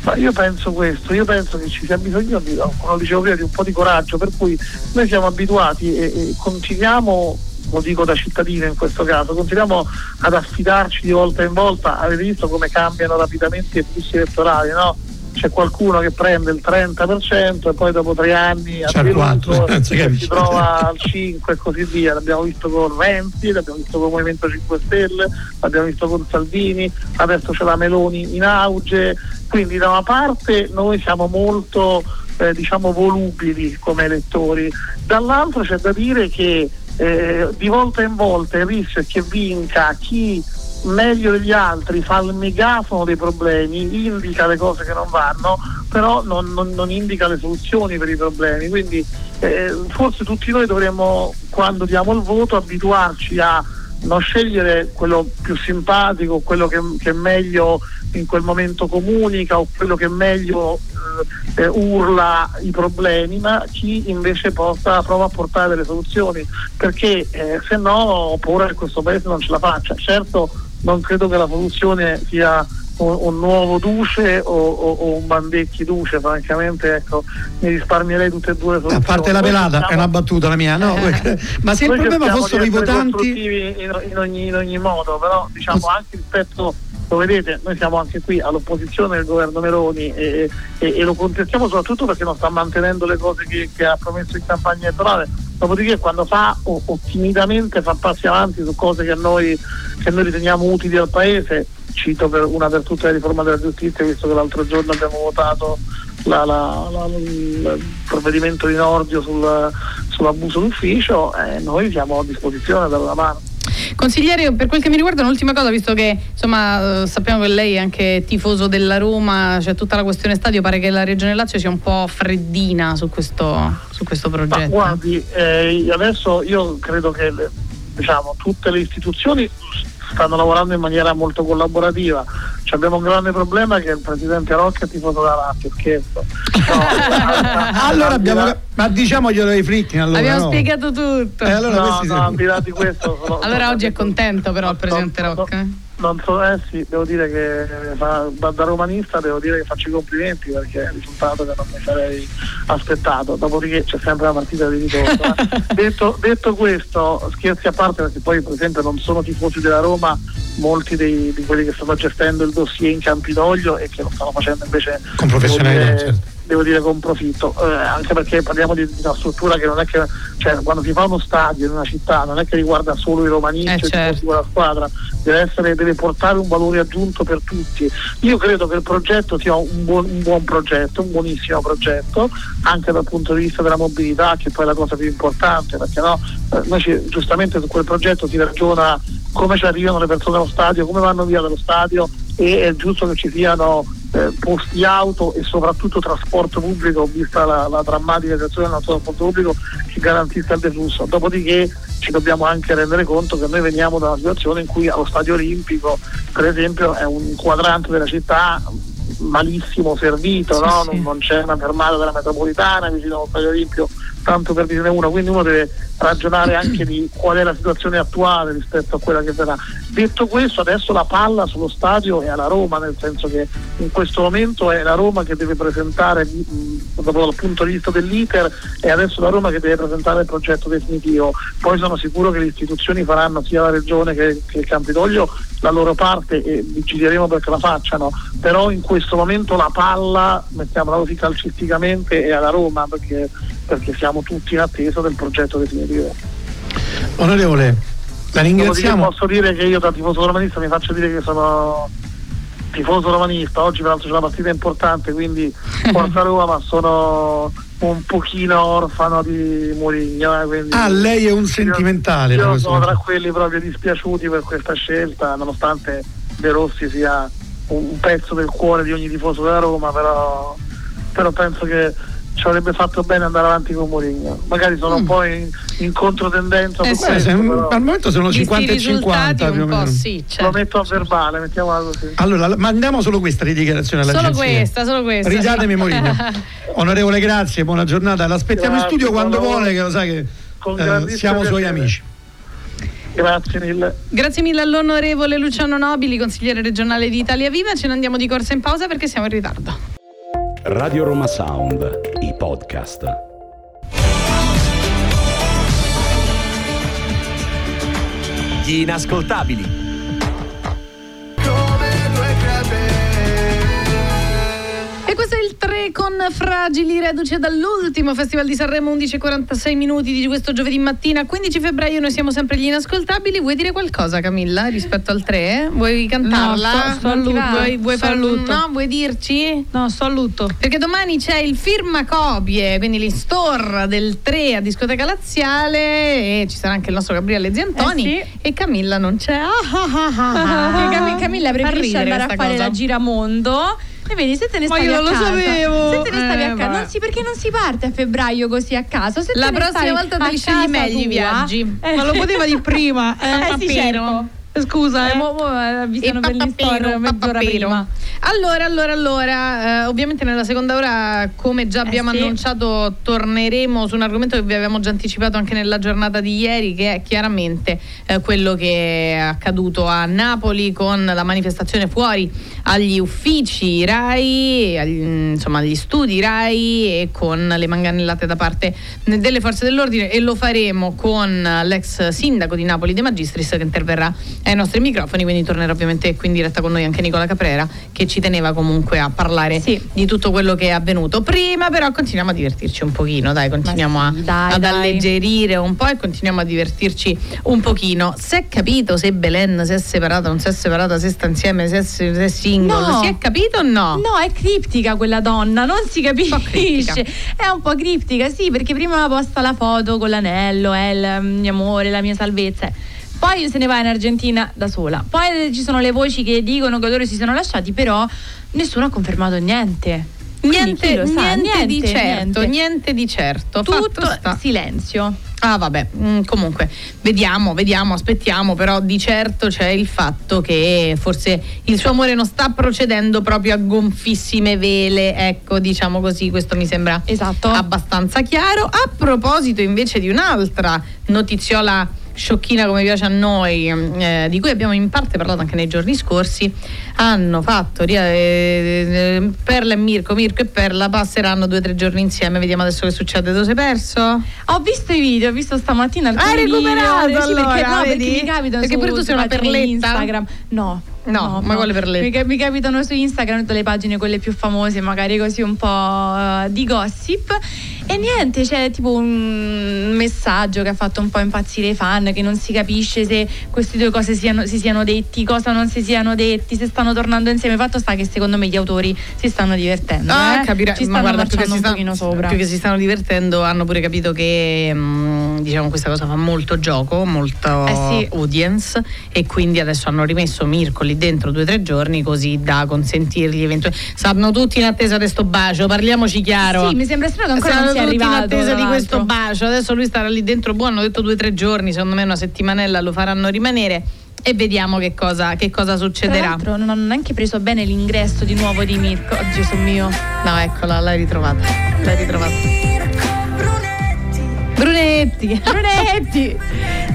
Ma io penso questo, io penso che ci sia bisogno di, come dicevo prima, di un po' di coraggio, per cui noi siamo abituati e, e continuiamo, lo dico da cittadino in questo caso, continuiamo ad affidarci di volta in volta, avete visto come cambiano rapidamente i flussi elettorali, no? C'è qualcuno che prende il 30% e poi dopo tre anni quattro, non si trova al 5 e così via. L'abbiamo visto con Renzi, l'abbiamo visto con il Movimento 5 Stelle, l'abbiamo visto con Salvini, adesso c'è la Meloni in auge. Quindi da una parte noi siamo molto eh, diciamo volubili come elettori, dall'altra c'è da dire che eh, di volta in volta il rischio è che vinca chi meglio degli altri fa il megafono dei problemi, indica le cose che non vanno, però non, non- non indica le soluzioni per i problemi. Quindi eh, forse tutti noi dovremmo, quando diamo il voto, abituarci a non scegliere quello più simpatico, quello che, che meglio in quel momento comunica o quello che meglio eh, eh, urla i problemi, ma chi invece possa, prova a portare delle soluzioni, perché eh, se no ho paura che questo paese non ce la faccia. Certo non credo che la soluzione sia un, un nuovo Duce o, o- o un Bandecchi Duce, francamente ecco, mi risparmierei tutte e due le A parte la pelata, cerchiamo- è una battuta la mia, no? perché- Ma se il problema fossero i votanti. in, in ogni, in ogni modo, però diciamo anche rispetto, lo vedete, noi siamo anche qui all'opposizione del governo Meloni e, e- e lo contestiamo soprattutto perché non sta mantenendo le cose che, che ha promesso in campagna elettorale. Dopodiché quando fa o, o timidamente fa passi avanti su cose che noi, che noi riteniamo utili al Paese, cito per una per tutte la riforma della giustizia, visto che l'altro giorno abbiamo votato la- la- la- il provvedimento di Nordio sul- sull'abuso d'ufficio, eh, noi siamo a disposizione per la mano. Consigliere, per quel che mi riguarda, un'ultima cosa, visto che insomma eh, sappiamo che lei è anche tifoso della Roma, c'è tutta la questione stadio, pare che la Regione Lazio sia un po' freddina su questo, su questo Ma progetto. guardi, eh, adesso io credo che diciamo, tutte le istituzioni stanno lavorando in maniera molto collaborativa. Ci abbiamo un grande problema che il presidente Rocca è tifoso da Lazio, scherzo. No, Allora abbiamo. Ma diciamoglielo ai fritti allora. Abbiamo no? spiegato tutto. Eh, allora no, no, sono- questo. sono- Allora sono- oggi è contento però il presidente Rocca. Non so, eh sì, devo dire che fa- da, da romanista devo dire che faccio i complimenti perché è il risultato che non mi sarei aspettato. Dopodiché c'è sempre la partita di ritorno. eh. detto, detto questo, scherzi a parte, perché poi per esempio non sono tifosi della Roma molti dei- di quelli che stanno gestendo il dossier in Campidoglio e che lo stanno facendo invece Con professionalità, dire, certo. Devo dire con profitto, eh, anche perché parliamo di, di una struttura che non è che, cioè quando si fa uno stadio in una città non è che riguarda solo i romanisti Eh, o certo. di quella squadra, deve, essere, deve portare un valore aggiunto per tutti. Io credo che il progetto sia un buon, un buon progetto, un buonissimo progetto, anche dal punto di vista della mobilità, che poi è la cosa più importante, perché no, eh, noi ci- giustamente su quel progetto si ragiona come ci arrivano le persone allo stadio, come vanno via dallo stadio e è giusto che ci siano eh, posti auto e soprattutto trasporto pubblico, vista la, la drammatica situazione del nostro trasporto pubblico che garantisca il deflusso. Dopodiché ci dobbiamo anche rendere conto che noi veniamo da una situazione in cui allo stadio olimpico, per esempio, è un quadrante della città malissimo servito, Sì, no? sì. Non, c'è una fermata della metropolitana vicino allo stadio olimpico, tanto per dirne uno, quindi uno deve ragionare anche di qual è la situazione attuale rispetto a quella che verrà. Detto questo, adesso la palla sullo stadio è alla Roma, nel senso che in questo momento è la Roma che deve presentare, dopo dal punto di vista dell'iter, è adesso la Roma che deve presentare il progetto definitivo. Poi sono sicuro che le istituzioni faranno sia la Regione che, che il Campidoglio la loro parte e vigileremo perché la facciano, però in questo momento la palla, mettiamola così calcisticamente, è alla Roma perché, perché siamo tutti in attesa del progetto definitivo. Onorevole, la Dopodiché ringraziamo. posso dire che io da tifoso romanista mi faccio dire che sono tifoso romanista, oggi peraltro c'è una partita importante, quindi Forza Roma, ma sono un pochino orfano di Mourinho. eh, quindi Ah, lei è un io- sentimentale. Io, questo sono tra quelli proprio dispiaciuti per questa scelta, nonostante De Rossi sia un un pezzo del cuore di ogni tifoso della Roma, però, però penso che ci avrebbe fatto bene andare avanti con Mourinho. Magari sono un po' in, in controtendenza Eh se- questo, però al momento sono Visti i 50 e 50 risultati più o meno. sì, lo certo. metto a verbale, mettiamola così. Allora, mandiamo solo questa di dichiarazione Solo all'agenzia. questa, solo questa. Ridatemi Mourinho. Onorevole, grazie, buona giornata. L'aspettiamo in Grazie, studio quando vuole, che lo sai che Con eh, siamo suoi piacere. amici. Grazie mille. Grazie mille all'onorevole Luciano Nobili, consigliere regionale di Italia Viva. Ce ne andiamo di corsa in pausa perché siamo in ritardo. Radio Roma Sound, i podcast. Gli inascoltabili. 3 con Fragili, reduce dall'ultimo Festival di Sanremo, 11.46 minuti di questo giovedì mattina, 15 febbraio. Noi siamo sempre gli inascoltabili. Vuoi dire qualcosa, Camilla, rispetto al 3? Vuoi cantarla? No, sto- sto a lutto. Vuoi, vuoi Sto far- lutto. No, vuoi dirci? No, sto a lutto. Perché domani c'è il firmacopie, quindi l'in-store del 3 a Discoteca Laziale e ci sarà anche il nostro Gabriele Ziantoni Eh sì. e Camilla non c'è. Ah, ah, ah, ah, ah. Camilla preferisce andare a fare cosa. la giramondo. E vedi, se te ne Ma stavi io a non lo casa. sapevo. Se te ne stavi Eh, a casa, non si, perché non si parte a febbraio così a caso. Se La prossima volta devi scegliere casa meglio i viaggi. Eh, Ma lo poteva di prima. Eh, Eh, sì, certo. Scusa, Eh, eh. mo, mo, eh, avvisano per l'in-store mezz'ora prima. Allora, allora, allora, eh, ovviamente nella seconda ora, come già abbiamo sì. annunciato, torneremo su un argomento che vi avevamo già anticipato anche nella giornata di ieri, che è chiaramente eh, quello che è accaduto a Napoli con la manifestazione fuori agli uffici RAI, agli, insomma agli studi RAI e con le manganellate da parte delle forze dell'ordine e lo faremo con l'ex sindaco di Napoli De Magistris che interverrà ai nostri microfoni, quindi tornerà ovviamente qui in diretta con noi anche Nicola Caprera che ci teneva comunque a parlare Sì. di tutto quello che è avvenuto. Prima però continuiamo a divertirci un pochino, dai, continuiamo a, dai, ad dai. alleggerire un po' e continuiamo a divertirci un pochino. Si è capito se Belen si è separata, non si è separata, se sta insieme, se è, se è single, No. si è capito o no? No, è criptica quella donna, non si capisce. È un po' criptica, sì, perché prima aveva posta la foto con l'anello, è il mio amore, la mia salvezza. Poi se ne va in Argentina da sola. Poi ci sono le voci che dicono che loro si sono lasciati, però nessuno ha confermato niente. Niente, sa? niente di certo, niente. niente di certo. Tutto sta. silenzio. Ah vabbè, mm, comunque vediamo, vediamo, aspettiamo, però di certo c'è il fatto che forse il suo amore non sta procedendo proprio a gonfissime vele, ecco diciamo così, questo mi sembra Esatto. abbastanza chiaro. A proposito invece di un'altra notiziola sciocchina come piace a noi, eh, di cui abbiamo in parte parlato anche nei giorni scorsi, hanno fatto eh, Perla e Mirko, Mirko e Perla passeranno due o tre giorni insieme, vediamo adesso che succede, tu sei perso? Ho visto i video, ho visto stamattina alcuni Hai recuperato, video. Sì, perché, allora, no, perché vedi? mi capitano Perché pure tu sei una perletta? Instagram. No. No, ma quale perletta? Mi, ca- mi capitano su Instagram tutte le pagine quelle più famose, magari così un po' eh, di gossip. E niente, c'è tipo un messaggio che ha fatto un po' impazzire i fan, che non si capisce se queste due cose siano- si siano detti, cosa non si siano detti, se stanno tornando insieme. Fatto sta che secondo me gli autori si stanno divertendo. Ah, eh? capirai. Ci Ma stanno guarda, più che, si un sta- pochino sopra. più che si stanno divertendo, hanno pure capito che mm, diciamo questa cosa fa molto gioco, molto Eh sì. audience e quindi adesso hanno rimesso Mirko lì dentro due o tre giorni così da consentirgli eventualmente. Stanno tutti in attesa di sto bacio, parliamoci chiaro. Sì, mi sembra strano che ancora Stanno non sia arrivato. in attesa tra di questo bacio. Adesso lui starà lì dentro, buono, hanno detto due o tre giorni, secondo me una settimanella lo faranno rimanere e vediamo che cosa, che cosa Tra succederà. l'altro non hanno neanche preso bene l'ingresso di nuovo di Mirko. Oh, Gesù mio. No, eccola, l'hai ritrovata. L'hai ritrovata. Brunetti. Brunetti!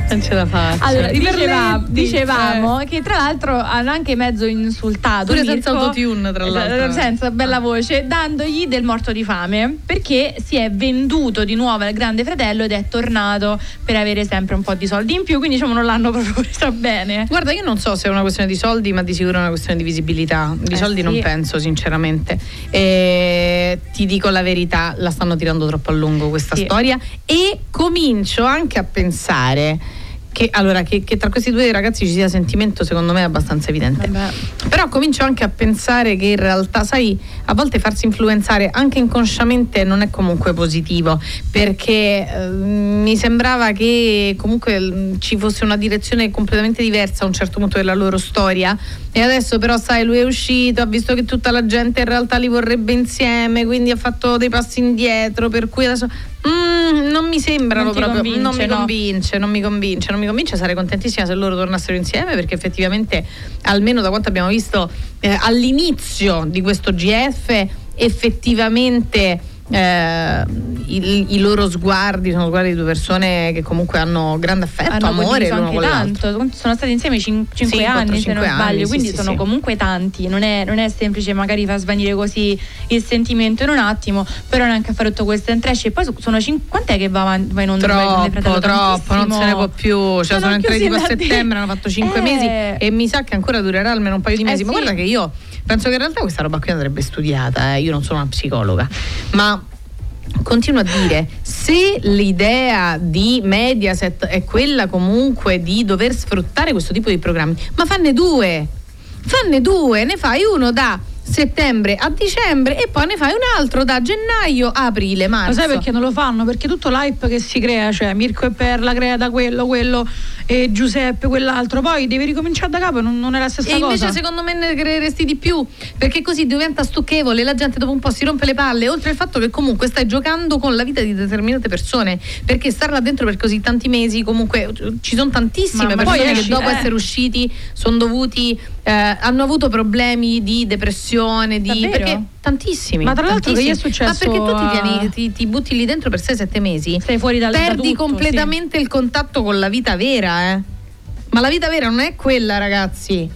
Non ce la faccio. Allora, diceva- dicevamo che tra l'altro hanno anche mezzo insultato Pure Mirko, senza autotune, tra l'altro. eh, senza bella voce dandogli del morto di fame perché si è venduto di nuovo al grande fratello ed è tornato per avere sempre un po' di soldi in più quindi diciamo non l'hanno proprio presa bene Guarda, io non so se è una questione di soldi, ma di sicuro è una questione di visibilità. Di Eh, soldi sì. non penso, sinceramente. E ti dico la verità, la stanno tirando troppo a lungo questa Sì. storia. E comincio anche a pensare che, allora, che, che tra questi due ragazzi ci sia sentimento, secondo me, è abbastanza evidente. Vabbè. Però comincio anche a pensare che in realtà, sai, a volte farsi influenzare anche inconsciamente non è comunque positivo, perché eh, mi sembrava che comunque l- ci fosse una direzione completamente diversa a un certo punto della loro storia e adesso però sai, lui è uscito, ha visto che tutta la gente in realtà li vorrebbe insieme, quindi ha fatto dei passi indietro, per cui adesso mm, non mi sembrano Non proprio, convince, non mi no? convince, non mi convince, non mi convince, sarei contentissima se loro tornassero insieme perché effettivamente almeno da quanto abbiamo visto eh, all'inizio di questo GF effettivamente eh, i, i loro sguardi sono sguardi di due persone che comunque hanno grande affetto, hanno amore l'uno con l'altro. tanto sono stati insieme 5 Sì, quattro, anni se non sbaglio anni, sì, quindi sì, sono sì. comunque tanti non è, non è semplice magari far svanire così il sentimento in un attimo però neanche a fare tutto questo trash e poi sono 5 quant'è che va, avanti- va in onda Troppo, Fratello? troppo, non se ne può più. Cioè, sono, Sono entrati tipo a settembre, hanno fatto 5 Eh. mesi e mi sa che ancora durerà almeno un paio di Eh mesi. Ma sì. guarda che io penso che in realtà questa roba qui andrebbe studiata, eh. io non sono una psicologa, ma continuo a dire se l'idea di Mediaset è quella comunque di dover sfruttare questo tipo di programmi ma fanne due fanne due ne fai uno da settembre a dicembre e poi ne fai un altro da gennaio a aprile Ma marzo sai perché non lo fanno? Perché tutto l'hype che si crea, cioè Mirko e Perla crea da quello, quello e Giuseppe quell'altro, poi devi ricominciare da capo, non, non è la stessa E invece cosa. secondo me ne creeresti di più perché così diventa stucchevole, la gente dopo un po' si rompe le palle, oltre al fatto che comunque stai giocando con la vita di determinate persone, perché star là dentro per così tanti mesi comunque ci sono tantissime Mamma persone mia, che dopo eh. essere usciti sono dovuti eh, hanno avuto problemi di depressione, di perché tantissimi. Ma tra l'altro che gli è successo Ma perché tu ti, tieni- ti- ti butti lì dentro per 6-7 mesi, Stai fuori dal da perdi tutto, completamente il contatto con la vita vera, eh. Ma la vita vera non è quella, ragazzi.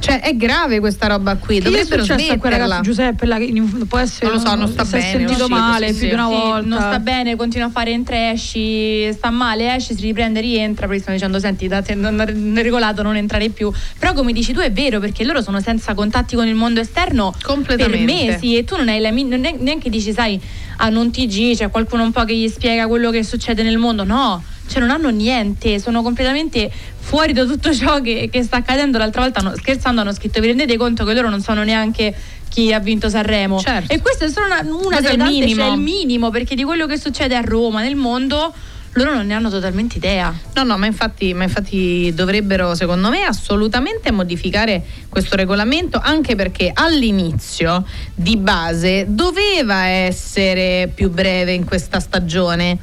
Cioè, è grave questa roba qui. È Dovrebbero smetterla. Giuseppe in- può essere Non lo so, non sta si è bene, sentito è uscito, male sì, più sì. di una Sì, volta non sta bene, continua a fare entra esci, sta male, esce, si riprende, rientra, perché stanno dicendo senti, da te non non regolato non entrare più. Però come dici tu è vero perché loro sono senza contatti con il mondo esterno per mesi e tu non hai la non è- neanche dici sai hanno un TG, c'è qualcuno un po' che gli spiega quello che succede nel mondo. No, cioè non hanno niente, sono completamente fuori da tutto ciò che, che sta accadendo. L'altra volta hanno- scherzando hanno scritto vi rendete conto che loro non sanno neanche chi ha vinto Sanremo. Certo. E questa è solo una, una Questo delle tante, minimo. cioè il minimo, perché di quello che succede a Roma, nel mondo, loro non ne hanno totalmente idea. No, no, ma infatti, ma infatti dovrebbero, secondo me, assolutamente modificare questo regolamento, anche perché all'inizio, di base, doveva essere più breve in questa stagione.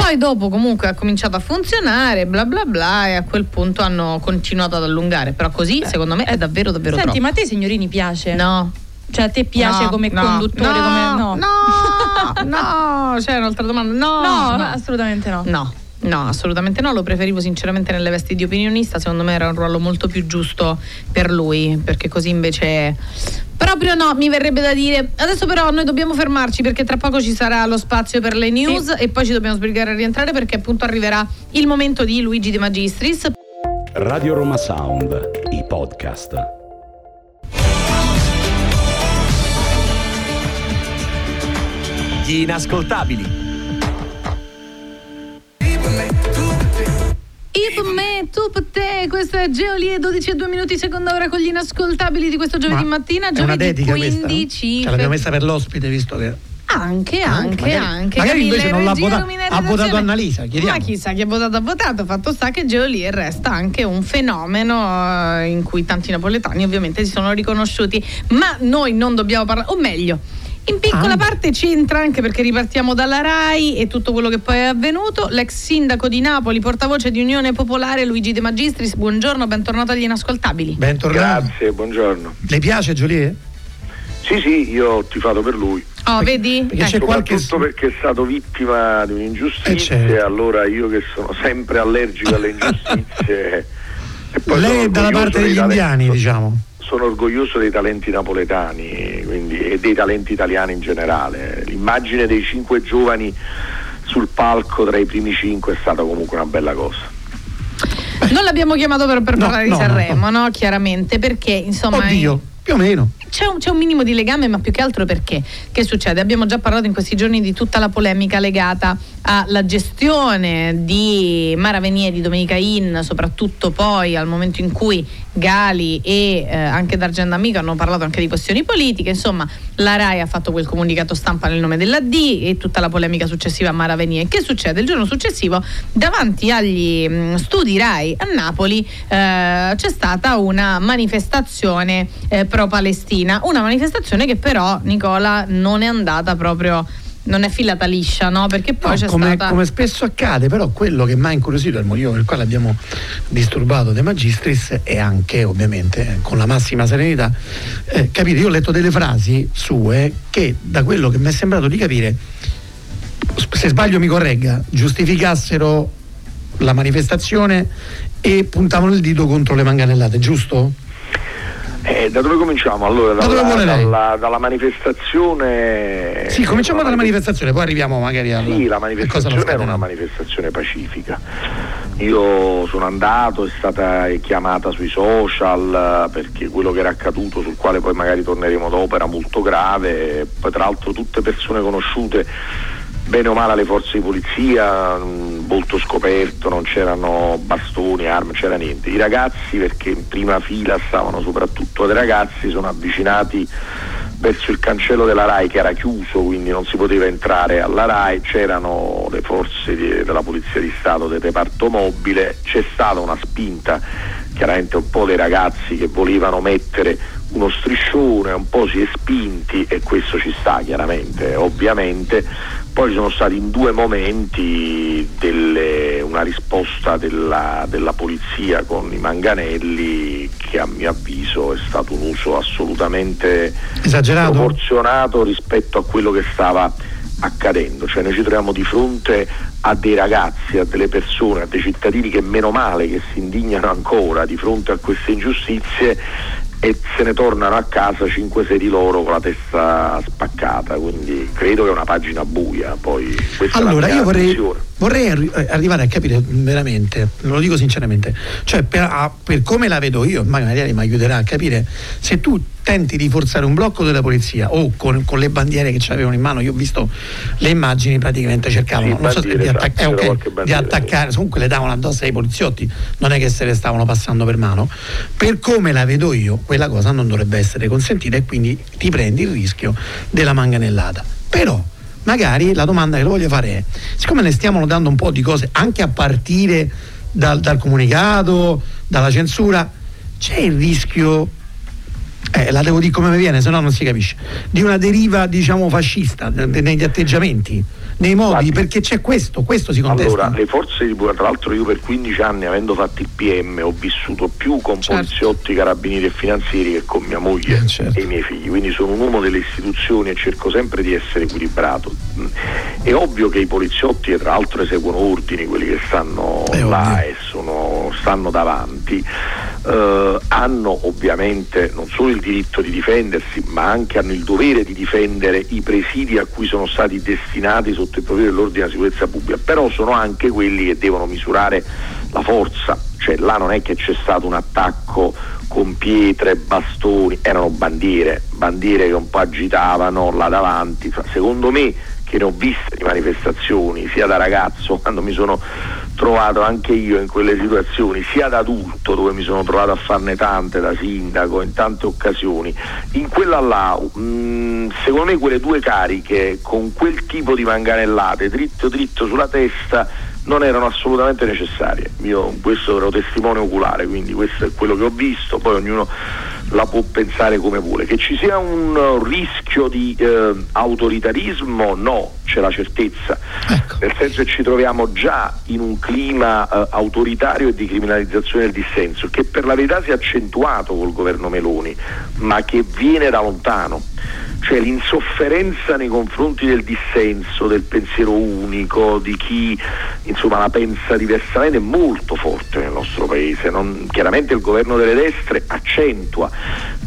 Poi dopo comunque ha cominciato a funzionare, bla bla bla, e a quel punto hanno continuato ad allungare. Però così, secondo me, è davvero davvero Senti, troppo. ma a te signorini piace? No. Cioè a te piace No, come no, conduttore? no, come... no, no, c'è un'altra domanda. No, No, no. assolutamente no. No, no, assolutamente no, lo preferivo sinceramente nelle vesti di opinionista, secondo me era un ruolo molto più giusto per lui, perché così invece proprio no, mi verrebbe da dire. Adesso però noi dobbiamo fermarci perché tra poco ci sarà lo spazio per le news e poi ci dobbiamo sbrigare a rientrare perché appunto arriverà il momento di Luigi De Magistris. Radio Roma Sound, i podcast. Gli inascoltabili. Per me, tu te, questo è Geolie 12 e 2 minuti seconda ora con gli inascoltabili di questo giovedì Ma mattina, giovedì dedica questa? 15. Cioè, l'abbiamo messa per l'ospite visto che Anche, anche, magari- anche. magari invece non l'ha vota- ha votato. Annalisa, chiediamo. Ma chissà chi ha votato ha votato, fatto sta che Geolier resta anche un fenomeno eh, in cui tanti napoletani ovviamente si sono riconosciuti, ma noi non dobbiamo parlare, o meglio, in piccola Ah. parte c'entra anche perché ripartiamo dalla RAI e tutto quello che poi è avvenuto. L'ex sindaco di Napoli, portavoce di Unione Popolare, Luigi De Magistris, buongiorno, bentornato agli inascoltabili. bentornato. Grazie, buongiorno. Le piace Giulie? Sì, sì, io ho tifato per lui. Oh, vedi? perché c'è Ecco. qualche- Soprattutto perché è stato vittima di un'ingiustizia, Eh, certo. e allora io che sono sempre allergico alle ingiustizie. e Lei è dalla parte degli indiani, diciamo. Sono orgoglioso dei talenti napoletani quindi, e dei talenti italiani in generale. L'immagine dei cinque giovani sul palco tra i primi cinque è stata comunque una bella cosa. Non l'abbiamo chiamato per, per No, parlare no, di no, Sanremo, no, Chiaramente, perché insomma... Oddio, più o meno. C'è un, c'è un minimo di legame, ma più che altro perché? Che succede? Abbiamo già parlato in questi giorni di tutta la polemica legata alla gestione di Mara Venier, di Domenica In, soprattutto poi al momento in cui Gali e eh, anche D'Argento Amico hanno parlato anche di questioni politiche. Insomma, la RAI ha fatto quel comunicato stampa nel nome della D e tutta la polemica successiva a Mara Venier. Che succede? Il giorno successivo, davanti agli mh, studi RAI a Napoli, eh, c'è stata una manifestazione eh, pro-Palestina. Una manifestazione che però, Nicola, non è andata proprio. Non è filata liscia, no? Perché poi No, c'è come, stata. come spesso accade, però quello che mi ha incuriosito, il motivo per il quale abbiamo disturbato De Magistris è anche, ovviamente, eh, con la massima serenità, eh, capite, io ho letto delle frasi sue che, da quello che mi è sembrato di capire, se sbaglio mi corregga, giustificassero la manifestazione e puntavano il dito contro le manganellate, giusto? Eh, da dove cominciamo? Allora, Da dalla, lei? dalla- dalla manifestazione. Sì, cominciamo dalla manifestazione, poi arriviamo magari alla Sì, la manifestazione era una manifestazione pacifica. Io sono andato, è stata chiamata sui social perché quello che era accaduto, sul quale poi magari torneremo dopo, era molto grave. Poi tra l'altro tutte persone conosciute, bene o male alle forze di polizia, volto scoperto, non c'erano bastoni, armi, c'era niente. I ragazzi, perché in prima fila stavano soprattutto dei ragazzi, sono avvicinati verso il cancello della RAI che era chiuso, quindi non si poteva entrare alla RAI, c'erano le forze di- della Polizia di Stato del reparto mobile, c'è stata una spinta, chiaramente un po' dei ragazzi che volevano mettere uno striscione, un po' si è spinti e questo ci sta chiaramente, ovviamente. Poi ci sono stati in due momenti delle- una risposta della, della polizia con i manganelli che a mio avviso è stato un uso assolutamente Esagerato? proporzionato rispetto a quello che stava accadendo, cioè noi ci troviamo di fronte a dei ragazzi, a delle persone, a dei cittadini che meno male che si indignano ancora di fronte a queste ingiustizie e se ne tornano a casa 5-6 di loro con la testa spaccata, quindi credo che è una pagina buia. Poi questa Allora, è la mia io vorrei. Vorrei arri- eh, arrivare a capire veramente, lo dico sinceramente, cioè per, a- per come la vedo io, magari mi aiuterà a capire, se tu tenti di forzare un blocco della polizia o con, con le bandiere che avevano in mano, io ho visto le immagini praticamente cercavano Sì, non so, di, attac- eh, c'era ok, qualche di attaccare, comunque le davano addosso ai poliziotti, non è che se le stavano passando per mano, per come la vedo io, quella cosa non dovrebbe essere consentita e quindi ti prendi il rischio della manganellata. Però magari la domanda che le voglio fare è, siccome ne stiamo notando un po' di cose, anche a partire dal, dal comunicato, dalla censura, c'è il rischio, eh, la devo dire come mi viene, se no non si capisce, di una deriva diciamo fascista negli atteggiamenti, nei modi, perché c'è questo, questo si contesta. Allora, le forze di polizia, tra l'altro io per 15 anni avendo fatto il PM ho vissuto più con Certo. poliziotti, carabinieri e finanzieri che con mia moglie Eh, certo. e i miei figli, quindi sono un uomo delle istituzioni e cerco sempre di essere equilibrato. Mm. È ovvio che i poliziotti, e tra l'altro eseguono ordini, quelli che stanno È là ovvio. e sono- stanno davanti, eh, hanno ovviamente non solo il diritto di difendersi, ma anche hanno il dovere di difendere i presidi a cui sono stati destinati sotto il profilo dell'ordine della sicurezza pubblica, però sono anche quelli che devono misurare la forza, cioè là non è che c'è stato un attacco con pietre, bastoni, erano bandiere, bandiere che un po' agitavano là davanti, secondo me che ne ho viste di manifestazioni sia da ragazzo quando mi sono trovato anche io in quelle situazioni, sia da adulto dove mi sono trovato a farne tante da sindaco in tante occasioni. In quella là, mh, secondo me quelle due cariche con quel tipo di manganellate dritto dritto sulla testa non erano assolutamente necessarie. Io questo ero testimone oculare, quindi questo è quello che ho visto, poi ognuno la può pensare come vuole. Che ci sia un uh, rischio di eh, autoritarismo, no, c'è la certezza, Ecco. nel senso che ci troviamo già in un clima eh, autoritario e di criminalizzazione del dissenso, che per la verità si è accentuato col governo Meloni, ma che viene da lontano. Cioè l'insofferenza nei confronti del dissenso, del pensiero unico, di chi insomma la pensa diversamente è molto forte nel nostro paese. Non- chiaramente il governo delle destre accentua.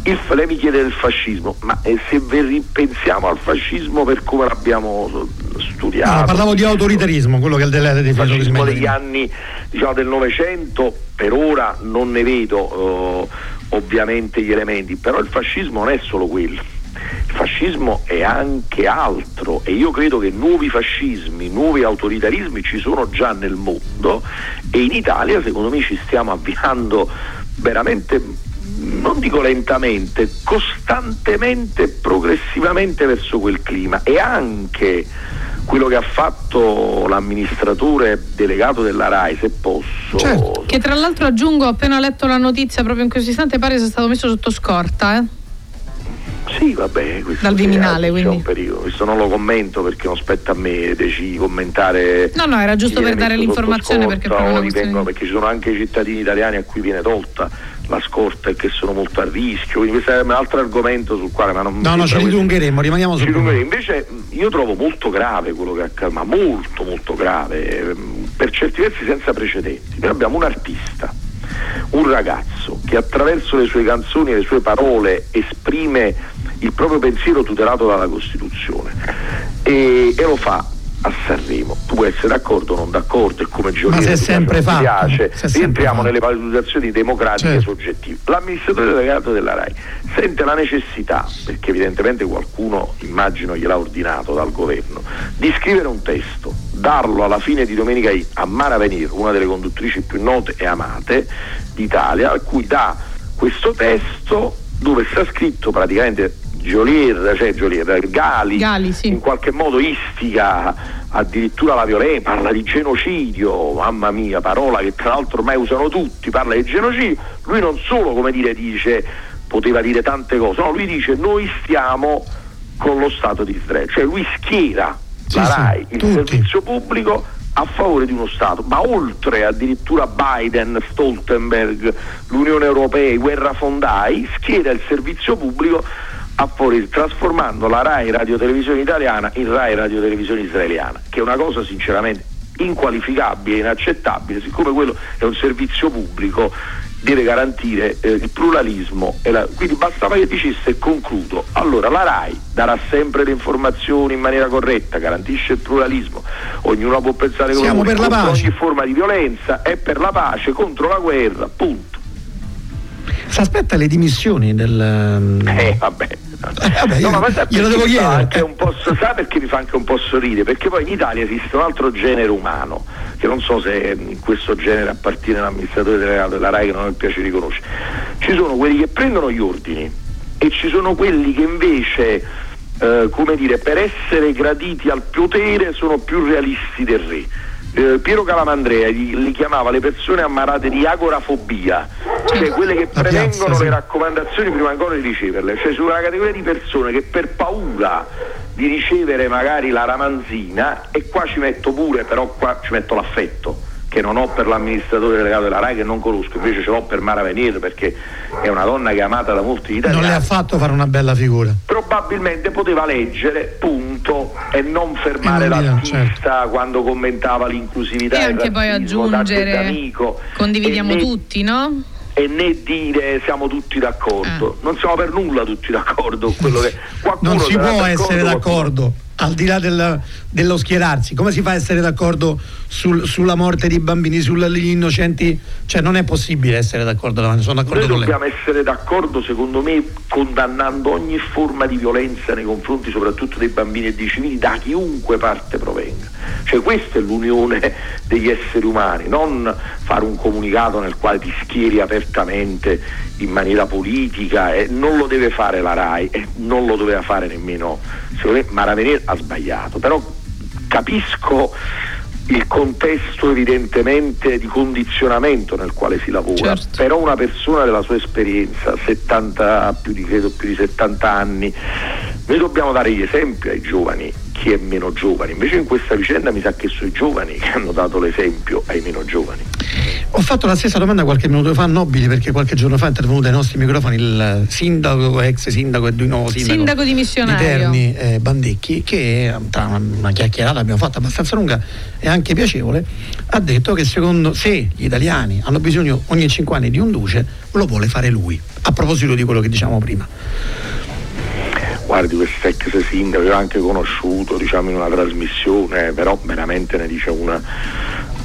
Il, lei mi chiede del fascismo, ma eh, se ve- pensiamo al fascismo per come l'abbiamo studiato. No, parlavo di autoritarismo, quello che è il delle definito fascismo degli anni diciamo, del Novecento per ora non ne vedo eh, ovviamente gli elementi, però il fascismo non è solo quello. Fascismo è anche altro e io credo che nuovi fascismi, nuovi autoritarismi ci sono già nel mondo e in Italia secondo me ci stiamo avviando veramente, non dico lentamente, costantemente, progressivamente verso quel clima e anche quello che ha fatto l'amministratore delegato della RAI, se posso. Certo. Che tra l'altro aggiungo, appena letto la notizia proprio in questo istante, pare sia stato messo sotto scorta. Eh? Sì, vabbè, questo Dal Viminale, c'è quindi. un periodo. Questo non lo commento perché non spetta a me deci commentare. No, no, era giusto per dare l'informazione, perché scorta è proprio o una li questione- vengono- perché ci sono anche i cittadini italiani a cui viene tolta la scorta e che sono molto a rischio. Quindi questo è un altro argomento sul quale ma non mi No, no, ci rilungheremo, rimaniamo sul rilungheremo. Invece io trovo molto grave quello che accade, ma molto molto grave, ehm, per certi versi senza precedenti. Noi abbiamo un artista, un ragazzo che attraverso le sue canzoni e le sue parole esprime il proprio pensiero tutelato dalla Costituzione e, e lo fa a Sanremo. Tu puoi essere d'accordo o non d'accordo, è come Giorgio. si è sempre piace. Rientriamo nelle valutazioni democratiche Certo. soggettive. L'amministratore delegato della RAI sente la necessità, perché evidentemente qualcuno, immagino, gliel'ha ordinato dal governo, di scrivere un testo, darlo alla fine di Domenica a Mara Venir, una delle conduttrici più note e amate d'Italia, a cui dà questo testo dove sta scritto praticamente Jolier, cioè Jolier, Gali, Gali, sì. in qualche modo istiga addirittura la violenza, parla di genocidio, mamma mia, parola che tra l'altro ormai usano tutti, parla di genocidio, lui non solo come dire dice, poteva dire tante cose, no, lui dice noi stiamo con lo Stato di Israele, cioè lui schiera Sì, la sì, RAI, il tutti. servizio pubblico a favore di uno Stato, ma oltre addirittura Biden, Stoltenberg, l'Unione Europea, i guerrafondai, schiera il servizio pubblico a favore, trasformando la RAI Radio Televisione Italiana in RAI Radio Televisione Israeliana, che è una cosa sinceramente inqualificabile, inaccettabile, siccome quello è un servizio pubblico deve garantire eh, il pluralismo la, quindi bastava che dicesse e concludo. Allora la RAI darà sempre le informazioni in maniera corretta garantisce il pluralismo. Ognuno può pensare come Siamo per la pace. ogni forma di violenza è per la pace contro la guerra punto. Si aspetta le dimissioni del... eh vabbè vabbè, io, No, ma glielo devo mi chiedere. anche un po', sa perché mi fa anche un po' sorridere? Perché poi in Italia esiste un altro genere umano, che non so se in questo genere appartiene l'amministratore delegato della RAI che non ho il piacere di conoscere. Ci sono quelli che prendono gli ordini e ci sono quelli che invece, eh, come dire, per essere graditi al potere sono più realisti del re. Eh, Piero Calamandrea li, li chiamava le persone ammalate di agorafobia, cioè quelle che La prevengono piazza, sì. le raccomandazioni prima ancora di riceverle, cioè su una categoria di persone che per paura di ricevere magari la ramanzina, e qua ci metto pure, però qua ci metto l'affetto che non ho per l'amministratore delegato della RAI che non conosco, invece ce l'ho per Mara Venier perché è una donna che è amata da molti italiani Non le ha fatto fare una bella figura. probabilmente poteva leggere, punto, e non fermare E non l'artista quando commentava l'inclusività E anche poi aggiungere d'amico, condividiamo né- tutti, no? E né dire siamo tutti d'accordo. Non siamo per nulla tutti d'accordo con quello che qualcuno Non si può essere qualcuno- d'accordo, al di là del- dello schierarsi. Come si fa a essere d'accordo sul- sulla morte di bambini, sugli innocenti? Cioè non è possibile essere d'accordo davanti, sono d'accordo Noi con lei. dobbiamo essere d'accordo, secondo me, condannando ogni forma di violenza nei confronti soprattutto dei bambini e dei civili da chiunque parte provenga. Cioè questa è l'unione degli esseri umani, non fare un comunicato nel quale ti schieri apertamente in maniera politica e non lo deve fare la RAI e non lo doveva fare nemmeno, secondo me Mara Venier ha sbagliato, però capisco il contesto evidentemente di condizionamento nel quale si lavora, Certo. però una persona della sua esperienza, 70, più di, credo più di 70 anni, noi dobbiamo dare gli esempi ai giovani, chi è meno giovane, invece in questa vicenda mi sa che sono i giovani che hanno dato l'esempio ai meno giovani. Ho fatto la stessa domanda qualche minuto fa a Nobili perché qualche giorno fa è intervenuto ai nostri microfoni il sindaco, ex sindaco e di nuovo sindaco, Sindaco dimissionario. Terni eh, Bandecchi che tra una, una chiacchierata abbiamo fatto abbastanza lunga e anche piacevole ha detto che secondo se gli italiani hanno bisogno ogni 5 anni di un duce lo vuole fare lui a proposito di quello che diciamo prima Guardi, questo ex sindaco io ho anche conosciuto diciamo, in una trasmissione, però veramente ne dice una,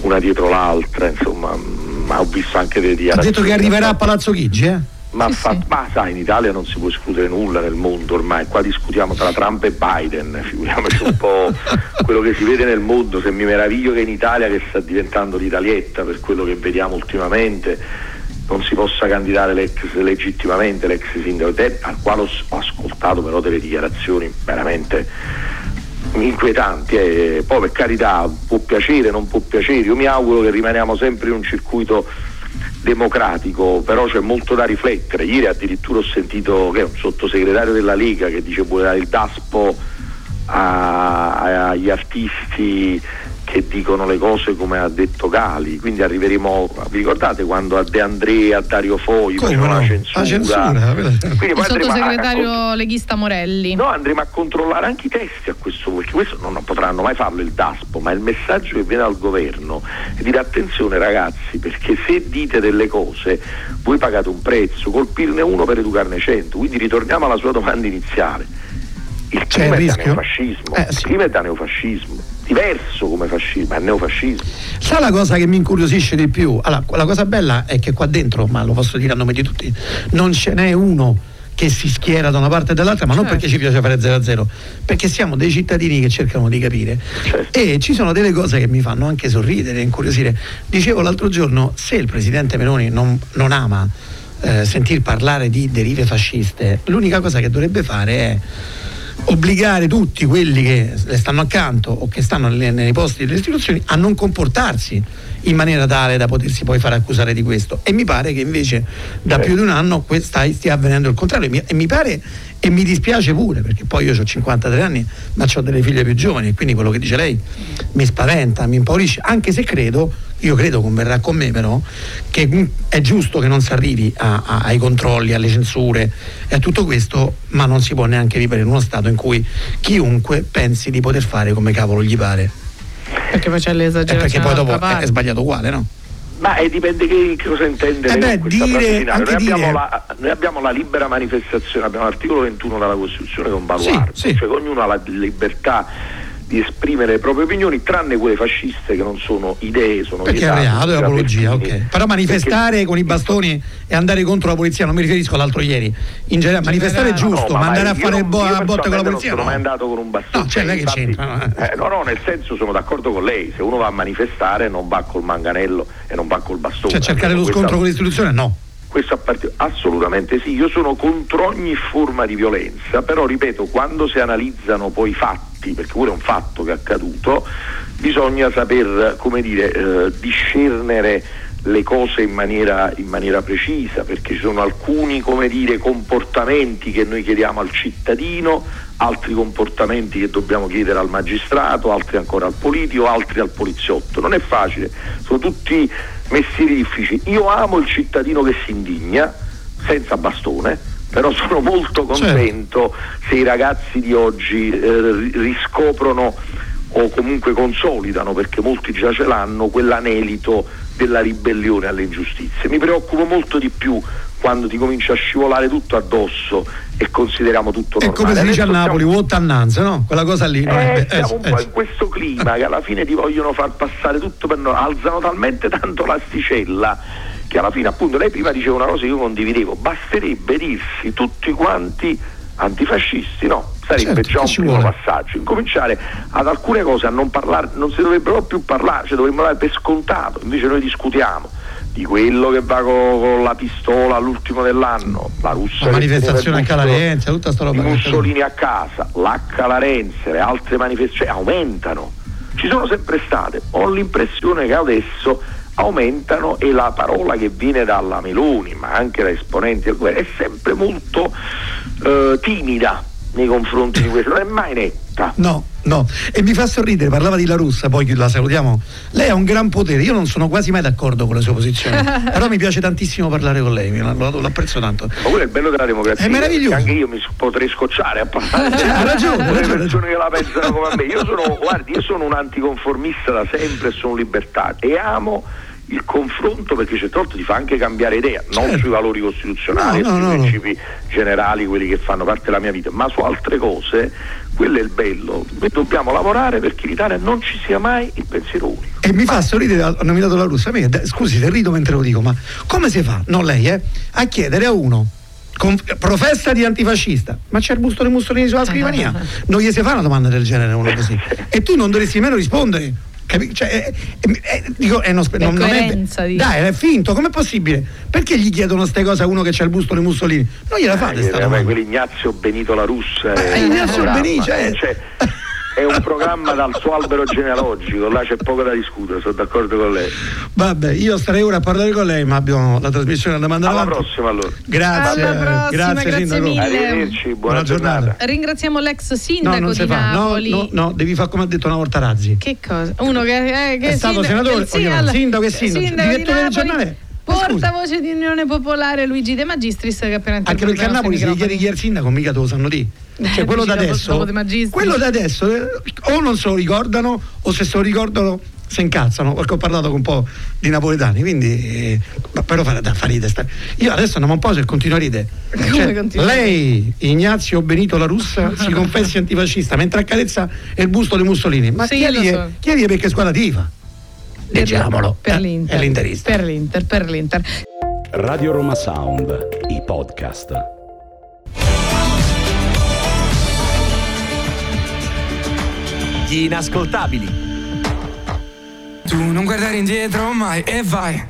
una dietro l'altra, insomma, ma ho visto anche ha dichiarazioni. detto che arriverà a Palazzo Chigi eh? Ma, Sì, fa- sì. ma sai, in Italia non si può escludere nulla nel mondo ormai, qua discutiamo tra Trump e Biden, figuriamoci un po' quello che si vede nel mondo, se mi meraviglio che in Italia che sta diventando l'italietta per quello che vediamo ultimamente non si possa candidare l'ex, legittimamente l'ex sindaco Ter- al quale ho, ascoltato però delle dichiarazioni veramente inquietanti eh. poi per carità può piacere, non può piacere, io mi auguro che rimaniamo sempre in un circuito democratico, però c'è molto da riflettere. Ieri addirittura ho sentito che un sottosegretario della Lega che dice vuole dare il daspo a- agli artisti che dicono le cose come ha detto Gali, quindi arriveremo, vi ricordate quando a De Andrea, a Dario Come facevano no? la censura? La censura, quella- Quindi Il andremo a- a- sottosegretario leghista Morelli. No, andremo a controllare anche i testi a questo punto, perché questo non, potranno mai farlo il DASPO, ma il messaggio che viene dal governo è dire attenzione ragazzi, perché se dite delle cose voi pagate un prezzo, colpirne uno per educarne cento, quindi ritorniamo alla sua domanda iniziale. Il il clima è da neofascismo, Eh, il sì. clima è da neofascismo, diverso come fascismo, ma neofascismo. Sa la cosa che mi incuriosisce di più? Allora, la cosa bella è che qua dentro, ma lo posso dire a nome di tutti, non ce n'è uno che si schiera da una parte e dall'altra, ma non Certo. perché ci piace fare 0 a 0, perché siamo dei cittadini che cercano di capire. Certo. E ci sono delle cose che mi fanno anche sorridere, incuriosire. Dicevo l'altro giorno, se il presidente Meloni non, non ama eh, sentir parlare di derive fasciste, l'unica cosa che dovrebbe fare è obbligare tutti quelli che le stanno accanto o che stanno nelle- nei posti delle istituzioni a non comportarsi in maniera tale da potersi poi fare accusare di questo. E mi pare che invece da più di un anno stia avvenendo il contrario. E mi pare e mi dispiace pure perché poi io ho 53 anni ma ho delle figlie più giovani e quindi quello che dice lei mi spaventa, mi impaurisce, anche se credo, io credo converrà con me però, che è giusto che non si arrivi a, a, ai controlli, alle censure e a tutto questo, ma non si può neanche vivere in uno stato in cui chiunque pensi di poter fare come cavolo gli pare. Perché poi c'è l'esagerazione. perché poi dopo è, è sbagliato uguale, no? Ma eh, dipende che, che, cosa intende eh beh, dire, noi, abbiamo la, noi, abbiamo la, libera manifestazione, abbiamo l'articolo 21 della Costituzione che è un baluardo, sì, sì. cioè ognuno ha la libertà di esprimere le proprie opinioni, tranne quelle fasciste che non sono idee, sono Perché è reato, è apologia, ok. Però manifestare perché... con i bastoni e andare contro la polizia, non mi riferisco all'altro ieri. In generale, manifestare è giusto, no, ma andare a fare bo- a botte con la polizia. Non sono no. mai andato con un bastone. No, cioè, non è che infatti, c'entra. Eh, no, no, nel senso sono d'accordo con lei. Se uno va a manifestare non va col manganello e non va col bastone. Cioè cercare lo questa... scontro con l'istituzione no. Questo appart- assolutamente sì, io sono contro ogni forma di violenza, però ripeto, quando si analizzano poi i fatti, perché pure è un fatto che è accaduto, bisogna saper, dire, eh, discernere le cose in maniera, in maniera, precisa, perché ci sono alcuni dire, comportamenti che noi chiediamo al cittadino, altri comportamenti che dobbiamo chiedere al magistrato, altri ancora al politico, altri al poliziotto. Non è facile, sono tutti mestieri difficili. Io amo il cittadino che si indigna, senza bastone, però sono molto contento certo. se i ragazzi di oggi eh, riscoprono o comunque consolidano, perché molti già ce l'hanno, quell'anelito della ribellione alle ingiustizie. Mi preoccupo molto di più quando ti comincia a scivolare tutto addosso e consideriamo tutto normale. È come si dice a Napoli, siamo... annanza, no? Quella cosa lì. No? Eh, eh, siamo un eh, po' in questo clima che alla fine ti vogliono far passare tutto per noi, alzano talmente tanto l'asticella che alla fine appunto lei prima diceva una cosa che io condividevo, basterebbe dirsi tutti quanti antifascisti, no? Sarebbe certo, già un primo vuole. passaggio. Incominciare ad alcune cose a non parlare, non si dovrebbero più parlare, cioè dovremmo dare per scontato, invece noi discutiamo di quello che va con, con la pistola all'ultimo dell'anno, la Russia la manifestazione a Calarenza, tutta sta roba. Mussolini a casa, l'H Larenze, le altre manifestazioni aumentano. Ci sono sempre state, ho l'impressione che adesso aumentano e la parola che viene dalla Meloni, ma anche da esponenti del governo, è sempre molto eh, timida nei confronti di questo, non è mai netta. No, no, e mi fa sorridere, parlava di La Russa, poi la salutiamo. Lei ha un gran potere, io non sono quasi mai d'accordo con le sue posizioni, però mi piace tantissimo parlare con lei, lo, lo apprezzo tanto. Ma quello è il bello della democrazia. È meraviglioso. Anche io mi potrei scocciare a parlare Cioè, ha ragione, con le ragione. persone che la pensano come me. Io sono, guardi, io sono un anticonformista da sempre e sono libertario e amo il confronto perché certe volte ti fa anche cambiare idea, non Certo. sui valori costituzionali, No, no, sui no, no. principi generali, quelli che fanno parte della mia vita, ma su altre cose, quello è il bello. Noi dobbiamo lavorare perché in Italia non ci sia mai il pensiero unico. E mi fa sorridere, ha nominato la russa. A me, scusi se rido mentre lo dico, ma come si fa, non lei, eh, a chiedere a uno con- professa di antifascista, ma c'è il busto di Mussolini sulla scrivania? Non gli si fa una domanda del genere a uno così. E tu non dovresti nemmeno rispondere. Capi- Cioè, eh, eh, eh, dico, non, spe- non- non è, dai, è finto, com'è possibile? Perché gli chiedono queste cose a uno che c'ha il busto di Mussolini? Non gliela fate Eh, sta domanda. quell'Ignazio Benito La Russa Eh, è, Ignazio Benito, cioè- cioè, è un programma dal suo albero genealogico, là c'è poco da discutere, sono d'accordo con lei. Vabbè, io starei ora a parlare con lei, ma abbiamo la trasmissione da mandare Alla avanti. prossima allora. Grazie, Alla prossima, grazie, grazie Sindaco. mille. Arrivederci, buona, Buona giornata. giornata. Ringraziamo l'ex No, sindaco non di fa. No, Napoli. no, no, devi fare come ha detto una volta Razzi. Che cosa? Uno che, eh, che È stato sindaco- senatore, sì, o no? al- Sindaco e sindaco, sindaco direttore di del Napoli, giornale. Portavoce di Unione Popolare Luigi De Magistris che appena Anche perché a Napoli se gli chiedi chi è il sindaco mica te lo sanno di. Cioè quello da adesso, quello da adesso eh, o non se lo ricordano o se se lo ricordano si incazzano. Perché ho parlato con un po' di napoletani quindi eh, però fa, da fa ridere sta- io adesso andiamo un po' se continuo a ridere. Cioè, lei Ignazio Benito La Russa si confessi antifascista mentre accarezza il busto di Mussolini. Ma Sì, chiedi, lo so. chiedi perché squadra tifa leggiamolo per eh, l'Inter. è l'interista Per l'Inter, per l'Inter. Radio Roma Sound, i podcast. Gli inascoltabili. Tu non guardare indietro mai e vai.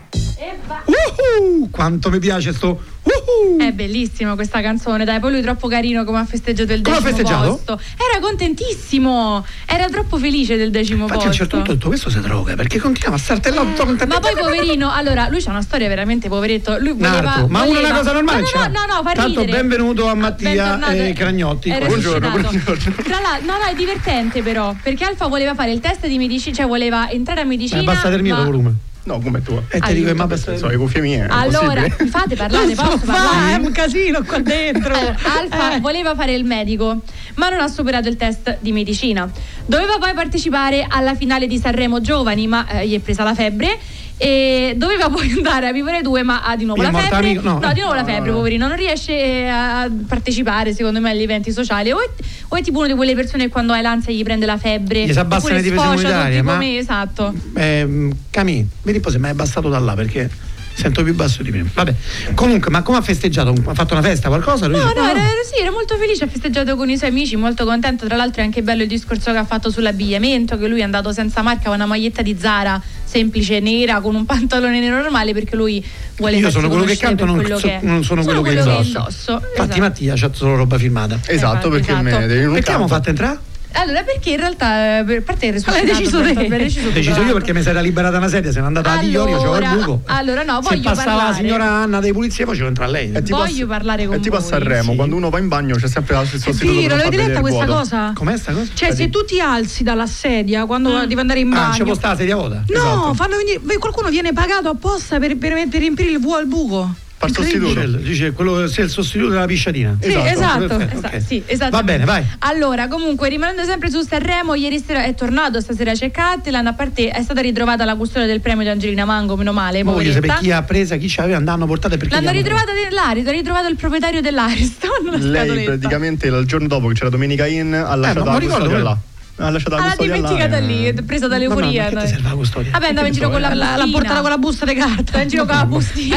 Uhu, quanto mi piace sto uhu. È bellissima questa canzone, dai, poi lui è troppo carino come ha festeggiato il Come ha decimo festeggiato? posto. Era contentissimo, era troppo felice del decimo Infatti a un posto. certo punto ho detto questo si droga perché continuava a startellare tutto contento. Ma poi poverino, allora lui c'ha una storia veramente poveretto. Lui voleva, Nardo, ma voleva- una cosa normale No, no, no, no, fa Tanto ridere. benvenuto a Mattia Bentornato. e Cragnotti. Buongiorno, resuscitato. Tra l'altro, no, no, è divertente però, perché Alfa voleva fare il test di medicina, cioè voleva entrare a medicina. Ma basta il mio ma- volume. No, come tu. E ti dico che ma basta So, le cuffie mie. Allora, fate parlare, so posso parlare? è un casino qua dentro. Eh, Alfa voleva fare il medico, ma non ha superato il test di medicina. Doveva poi partecipare alla finale di Sanremo Giovani, ma eh, gli è presa la febbre. E doveva poi andare a Vivere 2, ma ha di nuovo Il la febbre. mortamico- no. di nuovo la No, febbre, no. poverino. Non riesce eh, a partecipare, secondo me, agli eventi sociali. O è, o è tipo una di quelle persone che quando hai l'ansia gli prende la febbre. Gli si abbassano le difese immunitarie, tutti ma- come esatto. Ehm, Cami, vedi poi se mi è abbassato da là perché sento più basso di prima. Vabbè. Comunque, ma come ha festeggiato? Ha fatto una festa, qualcosa? Lui No, dice, no, era, sì, era molto felice, ha festeggiato con i suoi amici, molto contento. Tra l'altro è anche bello il discorso che ha fatto sull'abbigliamento, che lui è andato senza marca, con una maglietta di Zara semplice nera, con un pantalone nero normale, perché lui vuole Io sono quello che canto, non quello so- che non sono quello che quello indosso. indosso. Infatti esatto. Mattia c'ha solo roba filmata. Esatto, perché esatto. me ne devi Perché abbiamo fatto entrare? Allora, perché in realtà, eh, per parte il L'hai deciso te. deciso Ho deciso io perché mi si era liberata una sedia, se n'è andata a Iorio, c'avevo il Allora- buco. allora no, Se voglio passava la parlare. signora Anna dei pulizie, facevo entrare lei. È tipo a- Voglio parlare con È tipo a voi. Sanremo, Sì. quando uno va in bagno c'è sempre È sostituto per vero, non l'avete letta questa vuoto. cosa? Com'è sta cosa? Cioè, se tu ti alzi dalla sedia quando devi andare in Ah, bagno. c'è può stare la sedia vuota? No, Esatto. fanno venire, qualcuno viene pagato apposta per, per- per riempire il, vuo- il buco. Far Incredibile. sostituto. Dice, quello, sei il sostituto della pisciatina. Sì, esatto. Perfetto, Esa- ok. sì. Va bene, vai. Allora, comunque, rimanendo sempre su Sanremo, ieri sera è tornato, stasera c'è Cattelan, a parte è stata ritrovata la custodia del premio di Angelina Mango, meno male, Ma voglio sapere chi ha presa, chi ci aveva, andando portate e perché L'hanno ritrovata nell'Aris, ha ritrovato il proprietario dell'Aris. non la Lei scatoletta. praticamente il giorno dopo che c'era Domenica In ha lasciato Eh, ma la ricordo custodia quello. là. Ha lasciato la Ah, l'ha custodia là. dimenticata lì, è presa dall'euforia. Ma no, ti serve la custodia? Vabbè, andava in giro con la eh. La- L'ha bustina. portata con la busta di carta. In giro con la bustina.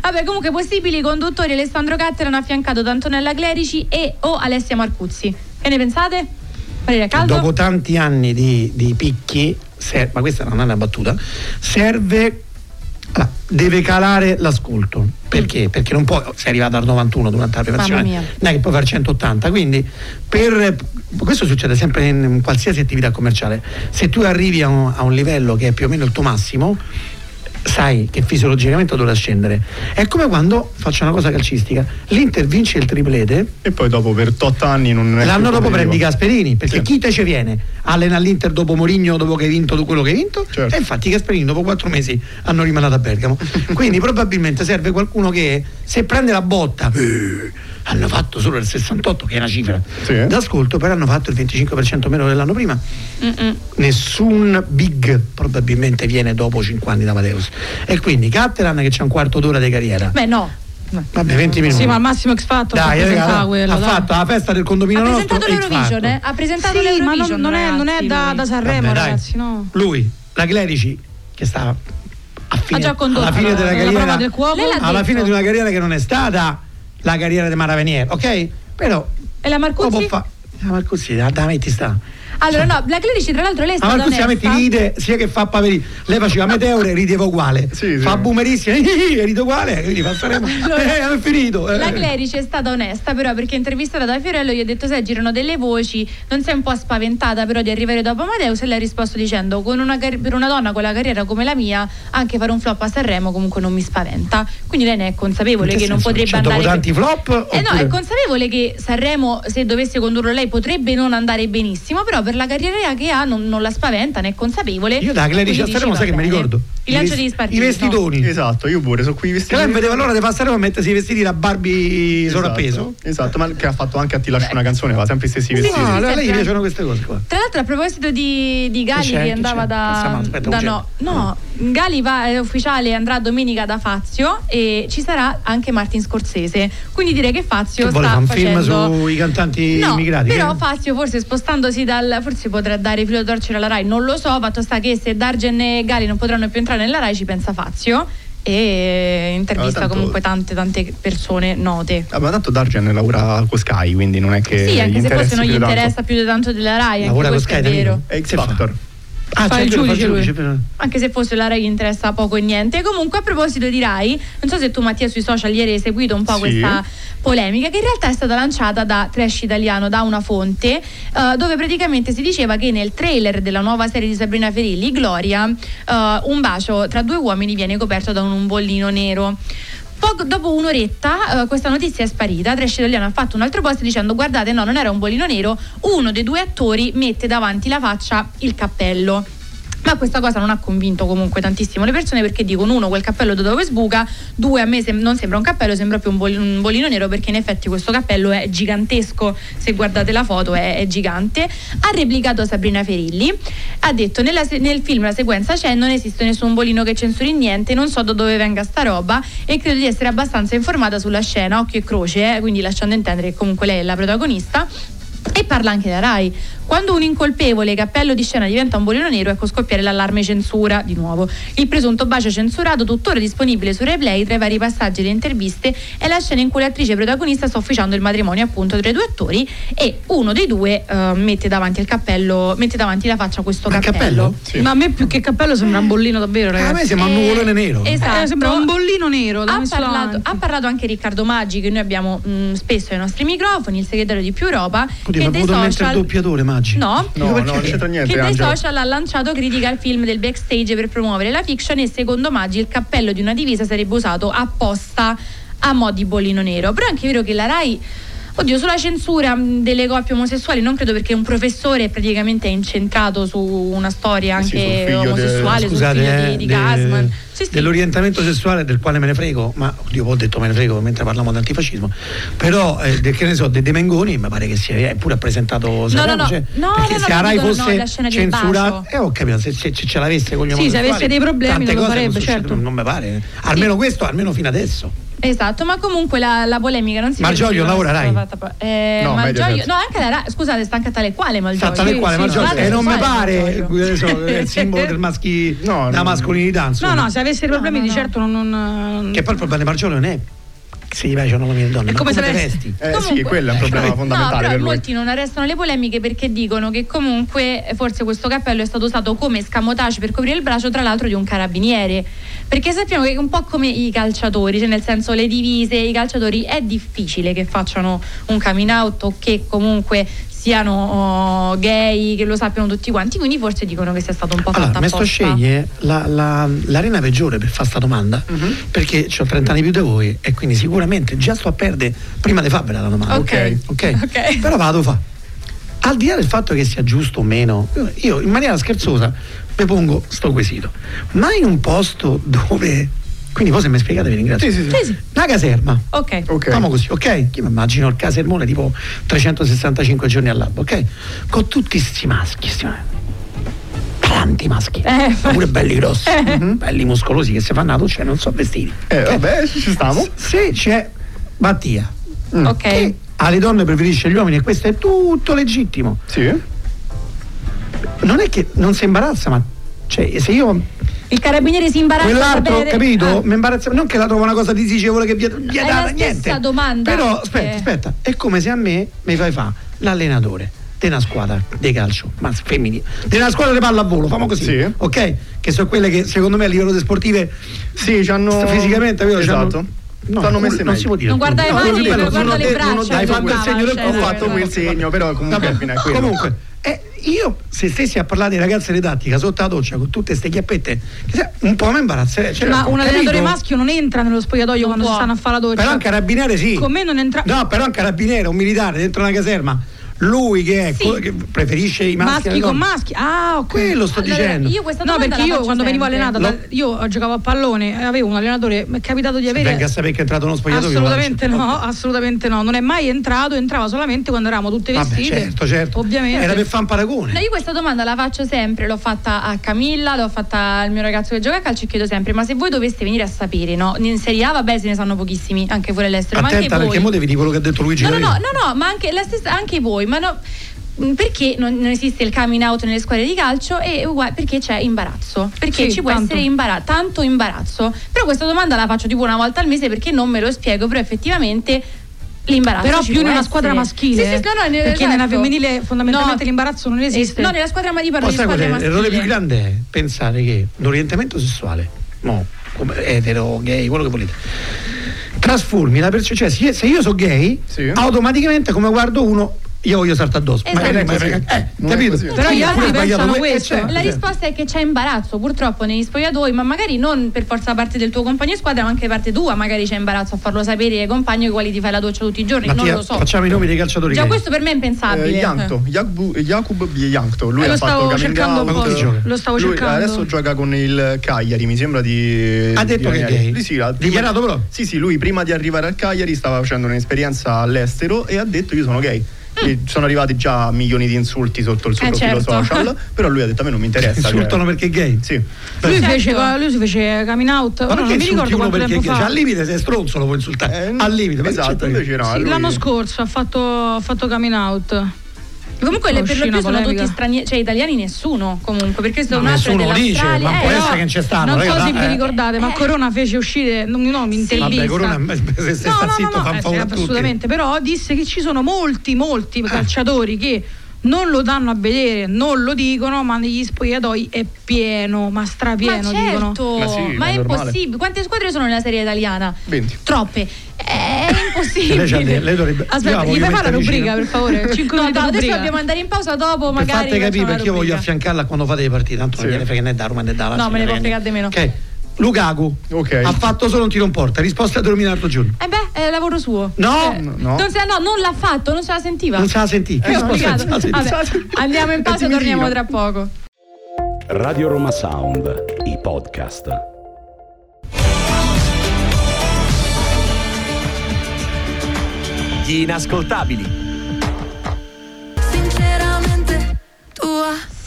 Vabbè, comunque, possibili conduttori Alessandro Cattero hanno affiancato da Antonella Clerici e o Alessia Marcuzzi. Che ne pensate? Parere a caldo? Dopo tanti anni di, di picchi, ser- ma questa non è una battuta, serve. Allora, deve calare l'ascolto. Perché? Perché non può, sei arrivato al 91 durante la preparazione, non è che puoi fare 180. Quindi, per, questo succede sempre in qualsiasi attività commerciale. Se tu arrivi a un, a un livello che è più o meno il tuo massimo, sai che fisiologicamente dovrà scendere. È come quando faccio una cosa calcistica, l'Inter vince il triplete E poi dopo per 8 anni non è L'anno dopo prendi. Gasperini, perché Sì. chi te ci viene? Allena all'Inter dopo Morigno, dopo che hai vinto quello che hai vinto? Certo. E infatti Gasperini dopo quattro mesi hanno rimandato a Bergamo. Quindi probabilmente serve qualcuno che se prende la botta, eh, hanno fatto solo il 68, che è una cifra Sì, eh. d'ascolto, però hanno fatto il 25% meno dell'anno prima. Mm-mm. Nessun big probabilmente viene dopo 5 anni da Amadeus. E quindi Cattelan che c'è un quarto d'ora di carriera. Beh, no. Vabbè, 20 minuti. Sì, ma al massimo X Factor Dai, raga, quello, ha dai. fatto la festa del Ha condominio nostro presentato l'Eurovision, eh? Ha presentato Sì, ma non, l'Eurovision. non è, non è ragazzi, da, da Sanremo, Vabbè, ragazzi, no. Lui, la Clerici, che sta a fine, già condotto alla fine la- della la carriera, del. Lei alla detto. fine di una carriera che non è stata la carriera di Maravenier, ok? Però E la Marcuzzi? la Marcuzzi, la, la metti sta. Allora, no, la Clerici, tra l'altro, lei è stata la metti onesta. ride sia che fa Paverini. Lei faceva Meteore e rideva uguale. Sì, sì. Fa boomerissima e ride uguale, quindi passeremo. eh, è finito. eh. La Clerici è stata onesta, però, perché intervistata da Fiorello gli ha detto: Sai, girano delle voci, non sei un po' spaventata, però, di arrivare dopo Amadeus. E lei ha risposto dicendo: con una Per una donna con la carriera come la mia, anche fare un flop a Sanremo comunque non mi spaventa. Quindi lei ne è consapevole In che, che non potrebbe Cioè, andare. dopo tanti flop? Eh no, oppure- è consapevole che Sanremo, se dovesse condurlo lei, potrebbe non andare benissimo, però per la carriera che ha non, non la spaventa, ne è consapevole. Io da Clerici a Sanremo sai che mi ricordo? Il lancio I degli spartiti. I vestitoni. Esatto, io pure, sono qui Che vestiti. lei non vedeva l'ora di passare a mettersi i vestiti da Barbie sovrappeso. Esatto, esatto, ma che ha fatto anche a Ti lascio una canzone, aveva sempre gli stessi Sì, vestiti. No, sì, a lei gli piacciono queste cose qua. Tra l'altro a proposito di, di Gali Che c'è? che Che andava c'è? da, Che aspetta, da no, giro. no, Gali va, è ufficiale andrà domenica da Fazio e ci sarà anche Martin Scorsese. Quindi direi che Fazio Che sta fare un film facendo sui cantanti No, immigrati? però che- Fazio forse spostandosi dal forse potrà dare filo torcere alla Rai, non lo so, fatto sta che se Dargen e Gali non potranno più entrare nella Rai ci pensa Fazio e intervista Ah, tanto- comunque tante tante persone note. Ah, ma tanto Dargen lavora con Sky, quindi non è che sì, anche se forse non gli di tanto. interessa più di tanto della Rai, Lavora anche con questo è Sky, vero. Danilo? È X Che fa? Factor. Ah, Fa c'è il giudice lui. giudice, anche se fosse la Rai gli interessa poco e niente. Comunque, a proposito di Rai, non so se tu, Mattia, sui social ieri hai seguito un po' Sì. questa polemica, che in realtà è stata lanciata da Trash Italiano, da una fonte, eh, dove praticamente si diceva che nel trailer della nuova serie di Sabrina Ferilli, Gloria, eh, un bacio tra due uomini viene coperto da un bollino nero. Poco dopo un'oretta eh, questa notizia è sparita, Trash Italiano ha fatto un altro post dicendo guardate no non era un bollino nero, uno dei due attori mette davanti la faccia il cappello. Ma questa cosa non ha convinto comunque tantissimo le persone perché dicono uno quel cappello da dove sbuca, due a me sem- non sembra un cappello, sembra più un, bol- un bollino nero perché in effetti questo cappello è gigantesco, se guardate la foto è, è gigante. Ha replicato Sabrina Ferilli, ha detto se- nel film la sequenza c'è, non esiste nessun bolino che censuri niente, non so da dove venga sta roba e credo di essere abbastanza informata sulla scena, occhio e croce, eh, quindi lasciando intendere che comunque lei è la protagonista. E parla anche da Rai. Quando un incolpevole cappello di scena diventa un bolino nero, ecco scoppiare l'allarme censura di nuovo. Il presunto bacio censurato, tuttora disponibile su Replay tra i vari passaggi e le interviste, è la scena in cui l'attrice protagonista sta officiando il matrimonio appunto tra i due attori e uno dei due eh, mette davanti il cappello, mette davanti la faccia a questo il cappello. cappello? Ma a me più che cappello sembra un bollino davvero, Ah, ragazzi. a me sembra un nuvolone nero. Esatto. Eh, sembra un bollino nero. Ha parlato, ha parlato anche Riccardo Maggi, che noi abbiamo mh, spesso ai nostri microfoni, il segretario di Più Europa, Oddio, che dei social. doppiatore, Maggi. No, No, Perché? no, non c'entra niente. che dai Angelo. social ha lanciato critica al film del backstage per promuovere la fiction e secondo Maggi il cappello di una divisa sarebbe usato apposta a mo' di bollino nero. Però è anche vero che la Rai Oddio, sulla censura mh, delle coppie omosessuali non credo perché un professore praticamente è incentrato su una storia Eh sì, sul anche de- omosessuale, Scusate, sul figlio eh, di, di de- Gassman. Sì, sì. dell'orientamento sessuale del quale me ne frego, ma oddio, ho detto me ne frego mentre parliamo di antifascismo, però eh, de- che ne so, De, De Mengoni mi pare che sia è pure presentato Sanremo, no, no. cioè, No, perché no, no, se la no, Rai fosse no, la scena del censurato, eh ho capito, se, se- se ce l'avesse con gli Sì, se omosessuali, avesse dei problemi tante non lo farebbe, certo. Non mi pare, almeno questo, almeno fino adesso. Esatto, ma comunque la, la polemica non si Malgioglio lavora Rai? fatta- Eh, No, Malgioglio, no, anche la Rai, scusate, sta anche tale quale Malgioglio. Sta tale quale, Sì, Malgioglio. e non mi pare Malgioglio? so, è il simbolo del maschi, No, della no. mascolinità, No, insomma. no, se avesse problemi No, no, di no. certo non... non- Che poi il problema di Margiolo non è se gli piacciono le mie donne, È ma come come se vesti. Eh, sì, Comunque- quello è un problema No, fondamentale no, però per lui. molti non arrestano le polemiche perché dicono che comunque eh, forse questo cappello è stato usato come scamotage per coprire il braccio tra l'altro di un carabiniere perché sappiamo che è un po' come i calciatori cioè nel senso le divise i calciatori è difficile che facciano un coming out o che comunque siano oh, gay che lo sappiano tutti quanti quindi forse dicono che sia stato un po' Allora, sto apposta sceglie la- la- l'arena peggiore per fare sta domanda Mhm. perché ho 30 anni più di voi e quindi sicuramente già sto a perdere prima di farvela la domanda. Ok. Ok? Ok. Però vado fa. Al di là del fatto che sia giusto o meno, io in maniera scherzosa mi pongo sto quesito. Ma in un posto dove. Quindi poi se mi spiegate vi ringrazio. Sì, sì, sì. Sì, sì. Una caserma. ok Ok. Facciamo così, ok? Io mi immagino il casermone tipo 365 giorni all'anno, ok? Con tutti sti maschi, sti tanti maschi, Eh, pure belli grossi, mhm, belli muscolosi che si fanno la doccia e non so vestiti. Eh, Ok? vabbè, ci stiamo. Se c'è Mattia ok che alle donne preferisce gli uomini e questo è tutto legittimo, Sì. non è che non si imbarazza, ma cioè, se io il carabiniere si imbarazza quell'altro, sapere- capito? Ah. Mi imbarazza, non che la trovo una cosa disicevole che via, via È data, niente. domanda Però aspetta, che- aspetta, è come se a me mi fai fa l'allenatore di una squadra di calcio, ma femminile, di una squadra di pallavolo, famo così, Sì. ok? Che sono quelle che secondo me a livello di sportive Sì, ci hanno. fisicamente capito, Esatto. c'hanno- No, messe non meglio. si può dire. Non guarda le No, mani, non guarda le non ho- braccia, Hai non fatto il segno del cioè, Ho fatto quel segno, però comunque Vabbè, comunque eh, io se stessi a parlare di ragazze didattica sotto la doccia con tutte ste chiappette un po' mi imbarazzerei cioè, Ma un allenatore capito? maschio non entra nello spogliatoio Non quando può. si stanno a fare la doccia. però un carabiniere sì Con me non entra. no però un carabiniere un militare dentro una caserma lui che, è, Sì. co- che preferisce i maschi, maschi con maschi. Ah, ok. quello sto Allora, dicendo io questa No, domanda perché io quando venivo sempre. allenata, No. da- io giocavo a pallone, avevo un allenatore, mi è capitato di avere. venga a sapere che è entrato uno spogliatoio Assolutamente no, assolutamente no. Non è mai entrato, entrava solamente quando eravamo tutte Vabbè, vestite. certo, certo. Ovviamente. Era per fare un paragone. No, io questa domanda la faccio sempre, l'ho fatta a Camilla, l'ho fatta al mio ragazzo che gioca a calcio e chiedo sempre, ma se voi doveste venire a sapere, no? In Serie A vabbè se ne sanno pochissimi, anche fuori all'estero, ma Attenta anche perché voi. mo devi dire quello che ha detto Luigi No, no, no, no, no, ma anche, la stessa, anche voi, ma no, mh, perché non, non esiste il coming out nelle squadre di calcio e uguale- perché c'è imbarazzo perché Sì, ci può tanto. essere imbara- tanto imbarazzo però questa domanda la faccio tipo una volta al mese perché non me lo spiego però effettivamente L'imbarazzo Però più in una essere. squadra maschile. Sì, sì, no, no, ne- perché nella esatto. femminile fondamentalmente No. l'imbarazzo non esiste. Eh, No, nella squadra ma parlo di sai qual squadra è? L'errore più maschile. grande è pensare che l'orientamento sessuale, no, come etero, gay, quello che volete, trasformi la percezione, cioè se- se io sono gay, automaticamente come guardo uno, io voglio saltare addosso. Esatto. Magari frega- eh, è capito? così. Però gli altri pensano que- eh, questo. certo, La risposta è che c'è imbarazzo purtroppo negli spogliatoi, ma magari non per forza parte del tuo compagno di squadra, ma anche parte tua, magari c'è imbarazzo a farlo sapere ai compagni i quali ti fai la doccia tutti i giorni, Mattia, non lo so. facciamo i nomi dei calciatori Già gay. questo per me è impensabile. Eh, Yankto, Jakub, Yankto, lui Eh, lo ha fatto stavo cercando un out. po'. Chi gioca? Lo stavo Lui cercando. adesso gioca con il Cagliari, mi sembra di. Ha detto di che è gay? Sì, sì, ha- Dichiarato però? Sì, sì, lui prima di arrivare al Cagliari stava facendo un'esperienza all'estero e ha detto io sono gay. Sono arrivati già milioni di insulti sotto il suo Eh, profilo certo. social, però lui ha detto a me non mi interessa. cioè- Insultano perché è gay. Sì. Lui, Certo. fece, lui si fece coming out. Ma non mi ricordo quanto perché è tempo gay? fa. Cioè, al limite se è stronzo lo puoi insultare. Eh, al limite. esatto, no, Sì, lui- L'anno scorso ha fatto, ha fatto coming out. Comunque le per lo più sono polemica. tutti stranieri, cioè italiani nessuno comunque, perché sono No, nessuno lo dice, dell'Australia. ma eh, può però- essere che c'è stanno. Non so se vi eh. ricordate, ma Corona fece uscire un nome intervista. Vabbè, Corona se No, sta no, zitto no, fa no, un eh, favore sì, a tutti. assolutamente, però disse che ci sono molti, molti calciatori che non lo danno a vedere, non lo dicono, ma negli spogliatoi è pieno, ma Ma strapieno dicono. certo, Ma sì, ma ma è normale. impossibile. Quante squadre sono nella serie italiana? 20. Troppe. È Lei, impossibile. c'ha- lei dovrebbe. Aspetta, gli fai fare la rubrica, per favore? 5 No, minuti no, adesso dobbiamo andare in pausa dopo, Per magari. fate capire perché io voglio affiancarla quando fate le partite, tanto Sì. non gliene frega né da Roma né da Lazio. No, me ne può fregare di meno. Ok. Lukaku Ok. ha fatto solo un tiro in porta, risposta a Dominato Giorno. Eh beh, è lavoro suo. No, Eh, no. Non, se- no, non l'ha fatto, non se la sentiva. Non se la sentì. Obbligato. non se la sentì? Vabbè, andiamo in pausa e torniamo tra poco. Radio Roma Sound, i podcast. Gli inascoltabili.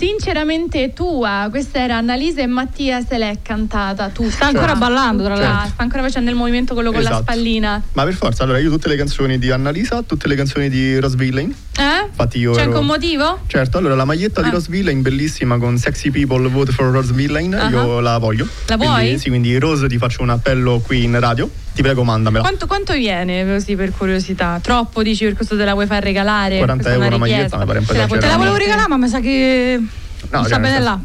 Sinceramente tua, questa era Annalisa e Mattia se l'è cantata tutta. Sta ancora ballando, tra l'altro. Sta ancora facendo il movimento quello con la Esatto. spallina. Ma per forza, allora io tutte le canzoni di Annalisa, tutte le canzoni di Rose Villain. Eh? Infatti io C'è ero- anche un motivo? Certo, allora la maglietta di Ah. Rose Villain bellissima con Sexy People Vote for Rose Villain, Ah. io la voglio. La Quindi- vuoi? Sì, quindi Rose ti faccio un appello qui in radio, ti prego mandamela. Quanto, quanto viene così per curiosità? Troppo dici per questo te la vuoi far regalare? 40 Questa è euro una maglietta, mi pare un po' Te la volevo regalare, ma mi sa che non cioè, sta nel bene là.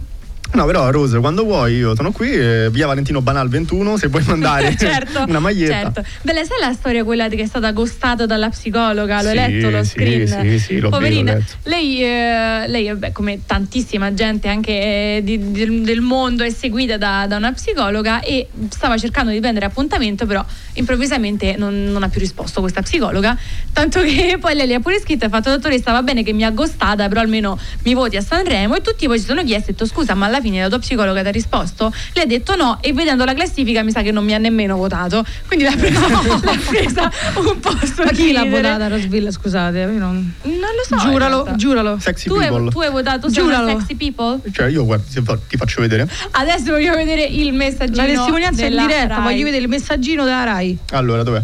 No, però Rose, quando vuoi io sono qui, eh, via Valentino Banal 21, se vuoi mandare certo, una maglietta. certo. Bella, sai la storia quella che è stata accostata dalla psicologa? L'ho Sì, letto lo sì, screen. sì, sì, l'ho Poverina. visto, l'ho. Lei, eh, lei vabbè, come tantissima gente anche eh, di- di- del mondo, è seguita da, da una psicologa e stava cercando di prendere appuntamento, però improvvisamente non, non ha più risposto questa psicologa. Tanto che poi lei le ha pure scritto e ha fatto dottoressa, va bene che mi ha accostata, però almeno mi voti a Sanremo. E tutti poi si sono chiesti, ho detto, scusa, ma alla fine la tua psicologa ti ha risposto? Lei ha detto no e vedendo la classifica mi sa che non mi ha nemmeno votato. Quindi l'ha presa, l'ha presa un po' a Ma chi l'ha votata Rosville? Scusate, io non... Non lo so. Giuralo, giuralo. Sexy Tu hai, People. tu hai votato Giuralo. sexy people? Cioè, io guarda, ti faccio vedere. Adesso voglio vedere il messaggino. La testimonianza è in diretta, Rai. voglio vedere il messaggino della Rai. Allora, dov'è?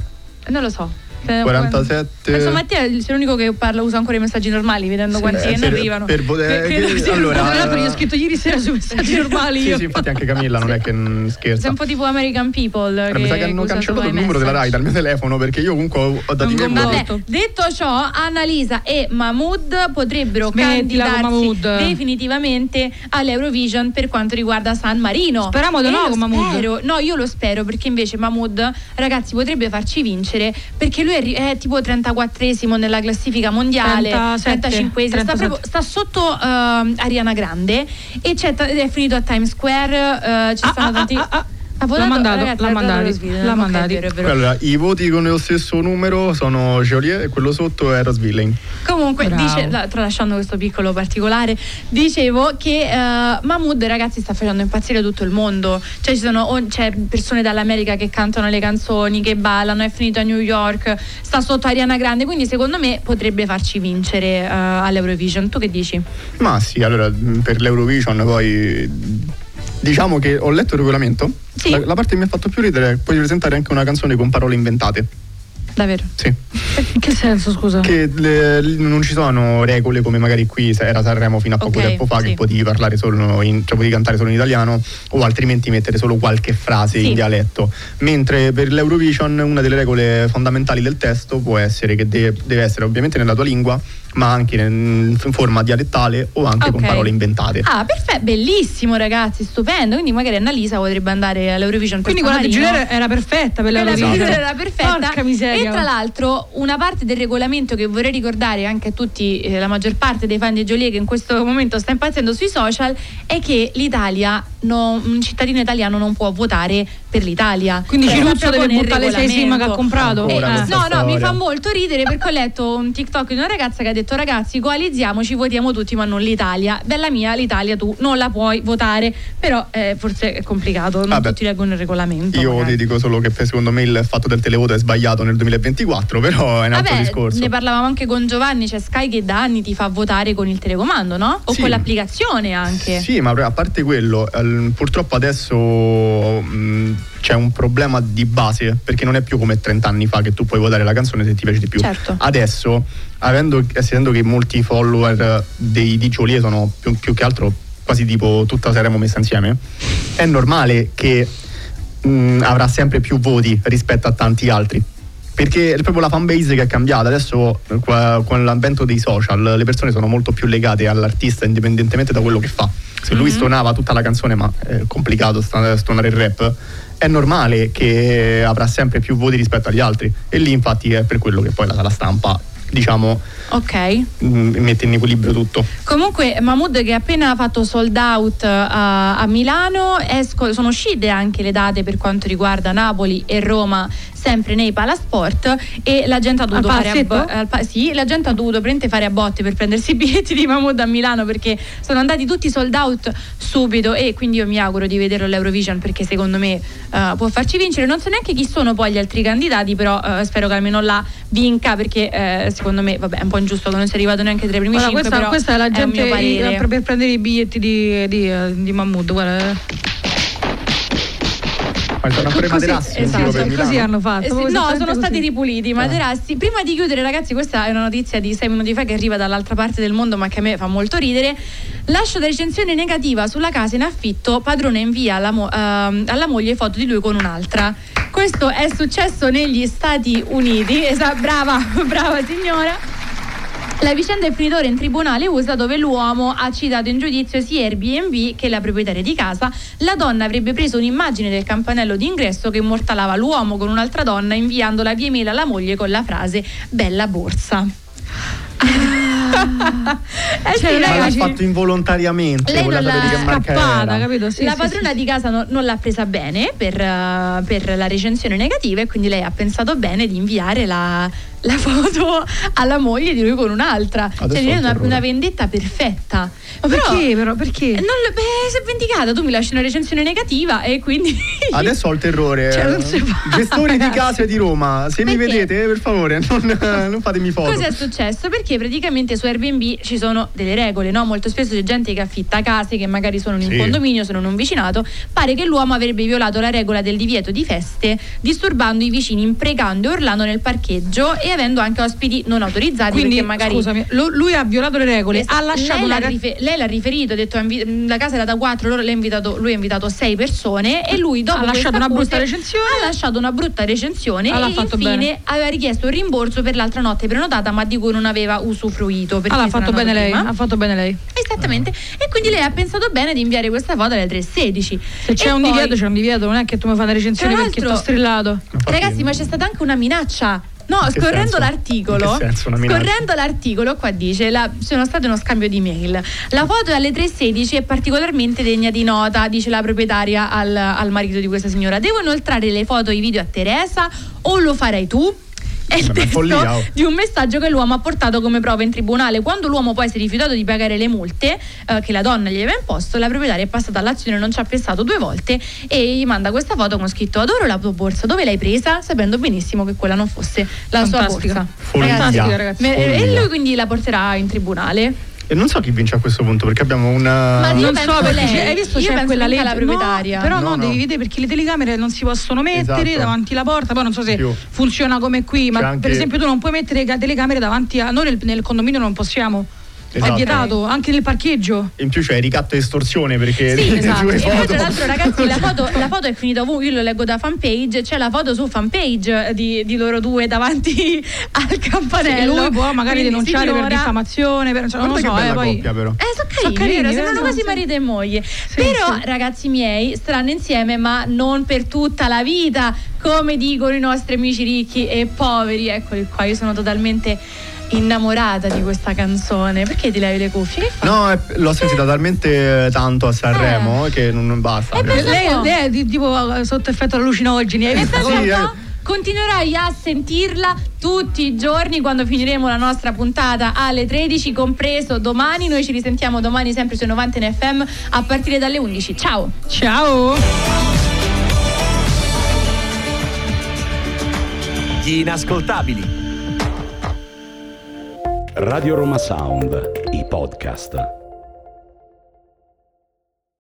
Non lo so. Eh, 47. Penso Mattia è l'unico che parla, usa ancora i messaggi normali, vedendo quanti eh, ne sì, arrivano. per poter- che- allora- gli ho scritto ieri sera sui messaggi normali Sì, io. sì, infatti anche Camilla non è che scherza. Sei un po' tipo American People. Eh, mi sa che hanno cancellato il numero della Rai dal mio telefono perché io comunque ho, ho dato i miei. Vabbè, detto ciò, Annalisa e Mahmood potrebbero Smettila candidarsi Mahmood. definitivamente all'Eurovision per quanto riguarda San Marino. Speriamo di no con Mahmood. No, io lo spero perché invece Mahmood, ragazzi, potrebbe farci vincere perché lui è, ri- è tipo 34esimo nella classifica mondiale, 37, 35esimo, sta, 37. proprio- sta sotto ehm, Ariana Grande e è finito a Times Square, eh, ci Ah, stanno ah, tanti... ah, ah. Ha L'ha votato- mandato, ragazzi, l'ha Sweden, l'ha vero. Allora, i voti con lo stesso numero sono Joliet e quello sotto è Rose Villain. Comunque, Bravo. dice, la- tralasciando questo piccolo particolare, dicevo che eh, Mahmood, ragazzi, sta facendo impazzire tutto il mondo. Cioè, ci sono c'è persone dall'America che cantano le canzoni, che ballano, è finito a New York, sta sotto Ariana Grande, quindi secondo me potrebbe farci vincere eh, all'Eurovision. Tu che dici? Ma sì, allora per l'Eurovision poi diciamo che ho letto il regolamento. Sì. La, la parte che mi ha fatto più ridere è puoi presentare anche una canzone con parole inventate. Davvero? Sì. In che senso, scusa? Che le- non ci sono regole come magari qui era Sanremo fino a poco Ok, tempo fa sì. che potevi parlare solo in, cioè potevi cantare solo in italiano o altrimenti mettere solo qualche frase Sì. in dialetto. Mentre per l'Eurovision una delle regole fondamentali del testo può essere che de- deve essere ovviamente nella tua lingua, ma anche in, in forma dialettale o anche con Ok. parole inventate. Ah, perfetto, bellissimo ragazzi, stupendo. Quindi magari Annalisa potrebbe andare all'Eurovision per Quindi quella di. Giuliano era perfetta per l'Eurovision. Svizzera era perfetta. Porca miseria. E tra l'altro una parte del regolamento che vorrei ricordare anche a tutti, eh, la maggior parte dei fan di Jolie che in questo momento sta impazzendo sui social, è che l'Italia, no- un cittadino italiano non può votare per l'Italia. Quindi È Ciruzzo deve buttare le sei sim che ha regolamento. comprato. Eh, no, no, mi storia. fa molto ridere perché ho letto un TikTok di una ragazza che ha detto ragazzi coalizziamoci, votiamo tutti ma non l'Italia. Bella mia, l'Italia tu non la puoi votare, però eh, forse è complicato, non Vabbè. tutti leggono il regolamento. Io magari. ti dico solo che secondo me il fatto del televoto è sbagliato nel 2024, però è un altro Vabbè, discorso. ne parlavamo anche con Giovanni, c'è Sky che da anni ti fa votare con il telecomando, no? O Sì. con l'applicazione anche. Sì, ma a parte quello, purtroppo adesso mh, c'è un problema di base, perché non è più come 30 anni fa che tu puoi votare la canzone se ti piace di più. Certo. Adesso, avendo, essendo che molti follower dei di Jolie sono più, più che altro quasi tipo tutta Sanremo messa insieme, è normale che mh, avrà sempre più voti rispetto a tanti altri. Perché è proprio la fanbase che è cambiata. Adesso, con l'avvento dei social, le persone sono molto più legate all'artista indipendentemente da quello che fa. Se lui Mhm. suonava tutta la canzone, ma è complicato suonare il rap, è normale che avrà sempre più voti rispetto agli altri. E lì, infatti, è per quello che poi la, la stampa, diciamo, Ok. mh, mette in equilibrio tutto. Comunque Mahmood che ha appena fatto sold out eh, a, a Milano, esco- sono uscite anche le date per quanto riguarda Napoli e Roma sempre nei Palasport e la gente ha dovuto Al fare bo- al pa- sì, la gente ha dovuto fare a botte per prendersi i biglietti di Mahmood a Milano perché sono andati tutti sold out subito e quindi io mi auguro di vederlo all'Eurovision perché secondo me eh, può farci vincere non so neanche chi sono poi gli altri candidati però eh, spero che almeno la vinca perché secondo me vabbè è un po' ingiusto che non sia arrivato neanche tra i primi Guarda, cinque questa, però questa è la gente i- per prendere i biglietti di, di, eh, di Mahmood. Guarda. Eh. Ma i Così, materassi in esatto, giro per così Milano. hanno fatto. Eh sì, no, sono stati così. ripuliti i materassi. Prima di chiudere, ragazzi, questa è una notizia di sei minuti fa che arriva dall'altra parte del mondo, ma che a me fa molto ridere. Lascia da recensione negativa sulla casa in affitto, padrone invia alla, mo- ehm, alla moglie foto di lui con un'altra. Questo è successo negli Stati Uniti. Esa- brava, brava signora. La vicenda è finita ora in tribunale USA dove l'uomo ha citato in giudizio sia Airbnb che la proprietaria di casa. La donna avrebbe preso un'immagine del campanello d'ingresso che immortalava l'uomo con un'altra donna inviandola via email alla moglie con la frase bella borsa. Eh Cioè, sì, non è Ma l'ha ragazzi. fatto involontariamente. Lei non l'ha scappata, capito? Sì, la sì, padrona sì, di casa no- non l'ha presa bene per, eh, per la recensione negativa e quindi lei ha pensato bene di inviare la, la foto alla moglie di lui con un'altra. Adesso Cioè, ho una, una vendetta perfetta. Ma perché però? Perché? Non lo- beh, si è vendicata, tu mi lasci una recensione negativa e quindi... Adesso ho il terrore. Cioè, non si fa. Gestori di case di Roma, se mi Perché? vedete, per favore, non, non fatemi foto. Cosa è successo? Perché praticamente su Airbnb ci sono delle regole, no? Molto spesso c'è gente che affitta case che magari sono in Sì. un condominio, sono in un vicinato. Pare che l'uomo avrebbe violato la regola del divieto di feste, disturbando i vicini, imprecando e urlando nel parcheggio e avendo anche ospiti non autorizzati. Quindi, perché magari scusami, lo- lui ha violato le regole, Es- ha lasciato lei, una l'ha rife- lei l'ha riferito, ha detto invi- la casa era da quattro, loro l'ha invitato- lui ha invitato sei persone e lui dopo Ha lasciato una brutta recensione. Ha lasciato una brutta recensione Ah, e infine bene. aveva richiesto un rimborso per l'altra notte prenotata ma di cui non aveva usufruito. perché Ah, n'era fatto bene lei, prima. ha fatto bene lei. Esattamente. E quindi lei ha pensato bene di inviare questa foto alle 3.16. Se c'è E un poi- divieto, c'è un divieto, non è che tu mi fai una recensione perché ti ho strillato. Ragazzi, ma c'è stata anche una minaccia. No, scorrendo senso? l'articolo, scorrendo l'articolo, qua dice: la, sono state uno scambio di mail. La foto alle 3.16 è particolarmente degna di nota, dice la proprietaria al, al marito di questa signora. Devo inoltrare le foto e i video a Teresa o lo farai tu? È il testo follia, oh. di un messaggio che l'uomo ha portato come prova in tribunale. Quando l'uomo poi si è rifiutato di pagare le multe eh, che la donna gli aveva imposto, la proprietaria è passata all'azione, non ci ha pensato due volte e gli manda questa foto con scritto adoro la tua borsa, dove l'hai presa? Sapendo benissimo che quella non fosse la Fantastica. sua borsa. Follia. Ragazzi, Follia. e lui quindi la porterà in tribunale. E non so chi vince a questo punto perché abbiamo un. Ma io non penso so perché lei. c'è- hai visto Io c'è penso quella legge la proprietaria. No, però no, No, no. devi vedere perché le telecamere non si possono mettere Esatto. davanti alla porta poi non so se Più. funziona come qui ma C'è anche- per esempio tu non puoi mettere le telecamere davanti a noi nel, nel condominio non possiamo è Esatto. vietato anche nel parcheggio In più c'è ricatto e estorsione perché Sì, esatto. E poi tra l'altro ragazzi la foto, la foto è finita ovunque, io lo leggo da fanpage, c'è la foto su fanpage di, di loro due davanti al campanello. lui può magari Quindi, denunciare per diffamazione per, cioè, non lo so eh, poi coppia però. Eh, Sono carini, carini, vero? sembrano quasi Sì. marito e moglie. Però, sì. ragazzi miei, staranno insieme, ma non per tutta la vita, come dicono i nostri amici ricchi e poveri. Eccoli qua, io sono totalmente innamorata di questa canzone. Perché ti levi le cuffie? Che fai? No, eh, l'ho sentita talmente tanto a Sanremo che non, non basta. E Cioè, pensa- lei, lei è di- tipo eh, sotto effetto allucinogeni hai E visto? Sì, eh. continuerai a sentirla tutti i giorni quando finiremo la nostra puntata alle 13, compreso domani. Noi ci risentiamo domani sempre sui 90 in FM a partire dalle 11. Ciao! ciao Gli inascoltabili. Radio Roma Sound, i podcast.